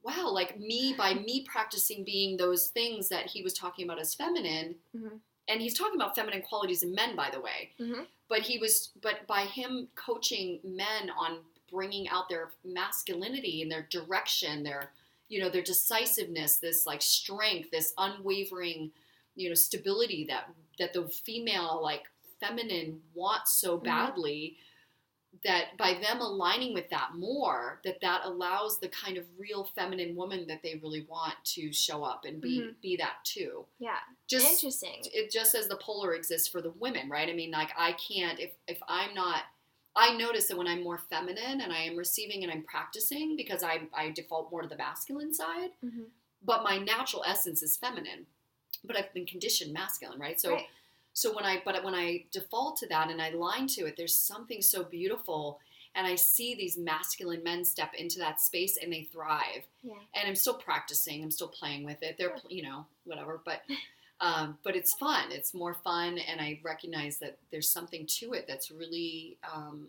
"Wow, like me by me practicing being those things that he was talking about as feminine." Mhm. And he's talking about feminine qualities in men by the way Mhm. but he was but by him coaching men on bringing out their masculinity and their direction their you know their decisiveness this like strength this unwavering you know stability that that the female like feminine wants so Mhm. badly that by them aligning with that more that that allows the kind of real feminine woman that they really want to show up and be Mhm. be that too Yeah. just interesting. it just as the polar exists for the women, right? I mean, like I can't if if I'm not I notice that when I'm more feminine and I am receiving and I'm practicing because I I default more to the masculine side, Mhm. but my natural essence is feminine. But I've been conditioned masculine, right? So Right. So when I but when I default to that and I line to it, there's something so beautiful and I see these masculine men step into that space and they thrive Yeah. and I'm still practicing. I'm still playing with it. They're, you know, whatever. But, um, but it's fun. It's more fun, and I recognize that there's something to it that's really, um,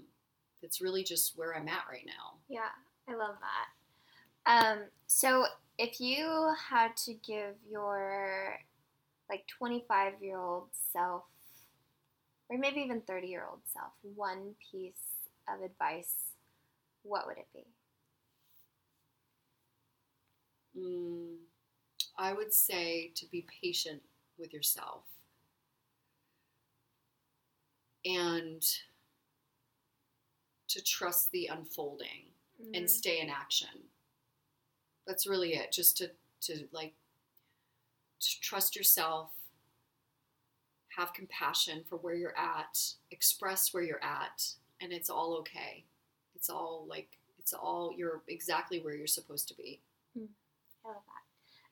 that's really just where I'm at right now. Yeah, I love that. Um, so if you had to give your like 25 year old self, or maybe even 30 year old self, one piece of advice, what would it be? Mm, I would say to be patient with yourself and to trust the unfolding. and Mhm. stay in action. That's really it. Just to to like trust yourself, have compassion for where you're at, express where you're at, and it's all okay. It's all like it's all you're exactly where you're supposed to be. I love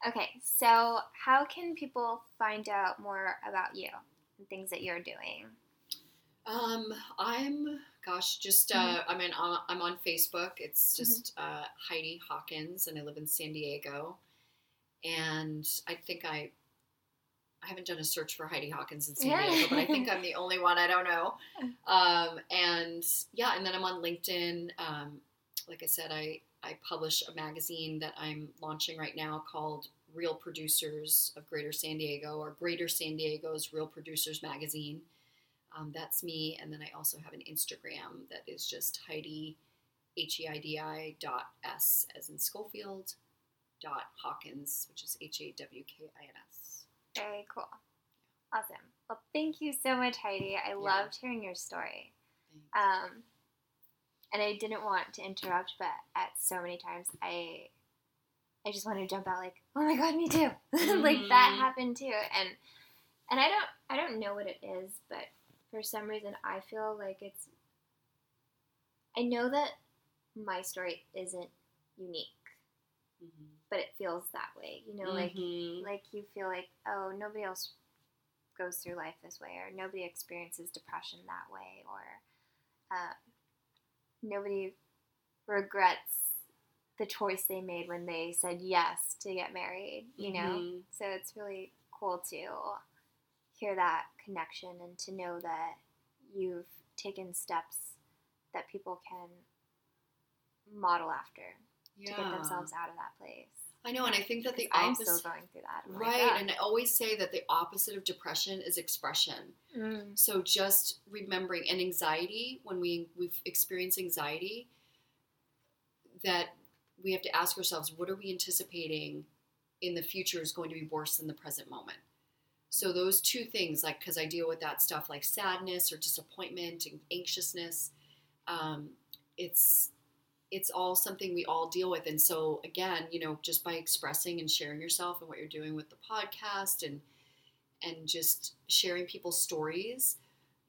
that. Okay, so how can people find out more about you and things that you're doing? Um, I'm gosh, just uh, I mean, I'm I'm on Facebook. It's just uh, Heidi Hawkins, and I live in San Diego. And I think I I haven't done a search for Heidi Hawkins in San Yeah. Diego, but I think I'm the only one. I don't know. Um, and yeah, and then I'm on LinkedIn. Um, like I said, I I publish a magazine that I'm launching right now called Real Producers of Greater San Diego, or Greater San Diego's Real Producers Magazine. Um, that's me, and then I also have an Instagram that is just Heidi H E I D I dot S as in Schofield dot Hawkins, which is H A W K I N S. Very cool. Awesome. Well, thank you so much, Heidi. I loved hearing your story. Um, and I didn't want to interrupt, but at so many times I, I just want to jump out like, oh my god, me too. like that Mhm. happened too, and and I don't I don't know what it is, but for some reason I feel like it's. I know that my story isn't unique, Mhm. But it feels that way. You know, like Mhm. like you feel like oh nobody else goes through life this way or nobody experiences depression that way or uh, nobody regrets the choice they made when they said yes to get married you know Mhm. so it's really cool to hear that connection and to know that you've taken steps that people can model after to get themselves out of that place I know, and I think that the I'm opposite. still going through that. I'm Right, and I always say that the opposite of depression is expression. Mm, So just remembering and anxiety when we we've experienced anxiety that we have to ask ourselves what are we anticipating in the future is going to be worse than the present moment. So those two things like cuz I deal with that stuff like sadness or disappointment and anxiousness um, it's it's all something we all deal with and so again you know just by expressing and sharing yourself and what you're doing with the podcast and and just sharing people's stories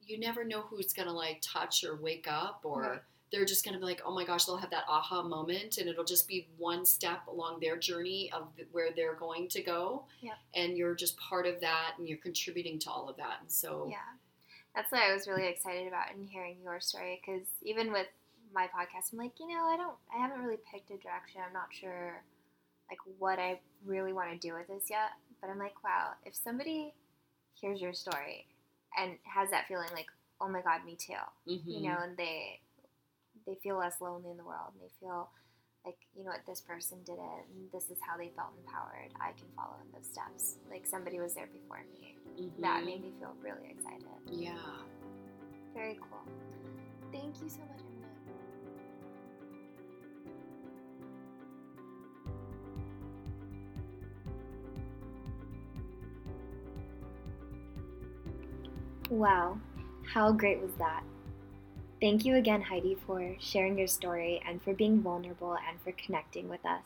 you never know who's gonna like touch or wake up or Right. they're just gonna be like oh my gosh they'll have that aha moment and it'll just be one step along their journey of where they're going to go Yep. and you're just part of that and you're contributing to all of that and so Yeah. That's what I was really excited about in hearing your story because even with my podcast, I'm like, you know, I don't, I haven't really picked a direction. I'm not sure, like, what I really want to do with this yet. But I'm like, wow, if somebody hears your story and has that feeling like, oh my God, me too, mhm. you know, and they, they feel less lonely in the world and they feel like, you know what, this person did it and this is how they felt empowered. I can follow in those steps. Like somebody was there before me. That Mhm. made me feel really excited. yeah Very cool. Thank you so much, Wow, how great was that? Thank you again, Heidi, for sharing your story and for being vulnerable and for connecting with us.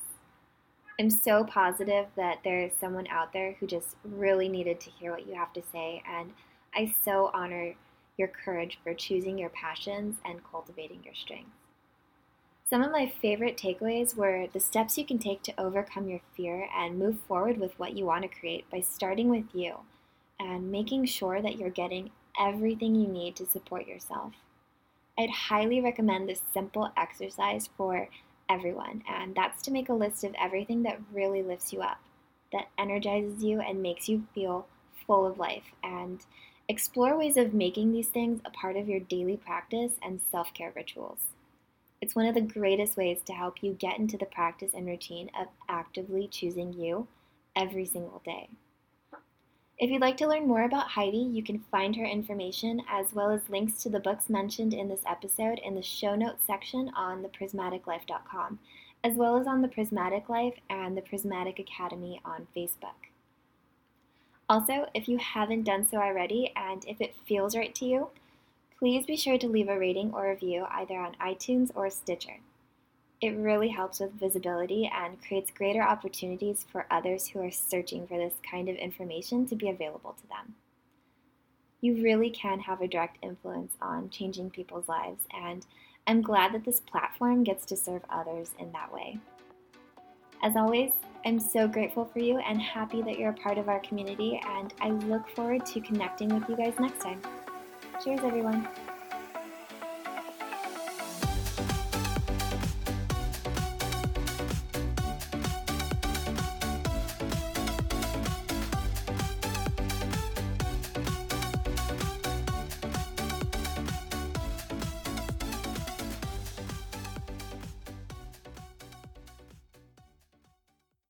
I'm so positive that there is someone out there who just really needed to hear what you have to say, and I so honor your courage for choosing your passions and cultivating your strengths. Some of my favorite takeaways were the steps you can take to overcome your fear and move forward with what you want to create by starting with you and making sure that you're getting everything you need to support yourself. I'd highly recommend this simple exercise for everyone, and that's to make a list of everything that really lifts you up, that energizes you, and makes you feel full of life, and explore ways of making these things a part of your daily practice and self care rituals. It's one of the greatest ways to help you get into the practice and routine of actively choosing you every single day. If you'd like to learn more about Heidi, you can find her information as well as links to the books mentioned in this episode in the show notes section on theprismaticlife.com, as well as on the Prismatic Life and the Prismatic Academy on Facebook. Also, if you haven't done so already and if it feels right to you, please be sure to leave a rating or review either on iTunes or Stitcher. It really helps with visibility and creates greater opportunities for others who are searching for this kind of information to be available to them. You really can have a direct influence on changing people's lives, and I'm glad that this platform gets to serve others in that way. As always, I'm so grateful for you and happy that you're a part of our community, and I look forward to connecting with you guys next time. Cheers, everyone.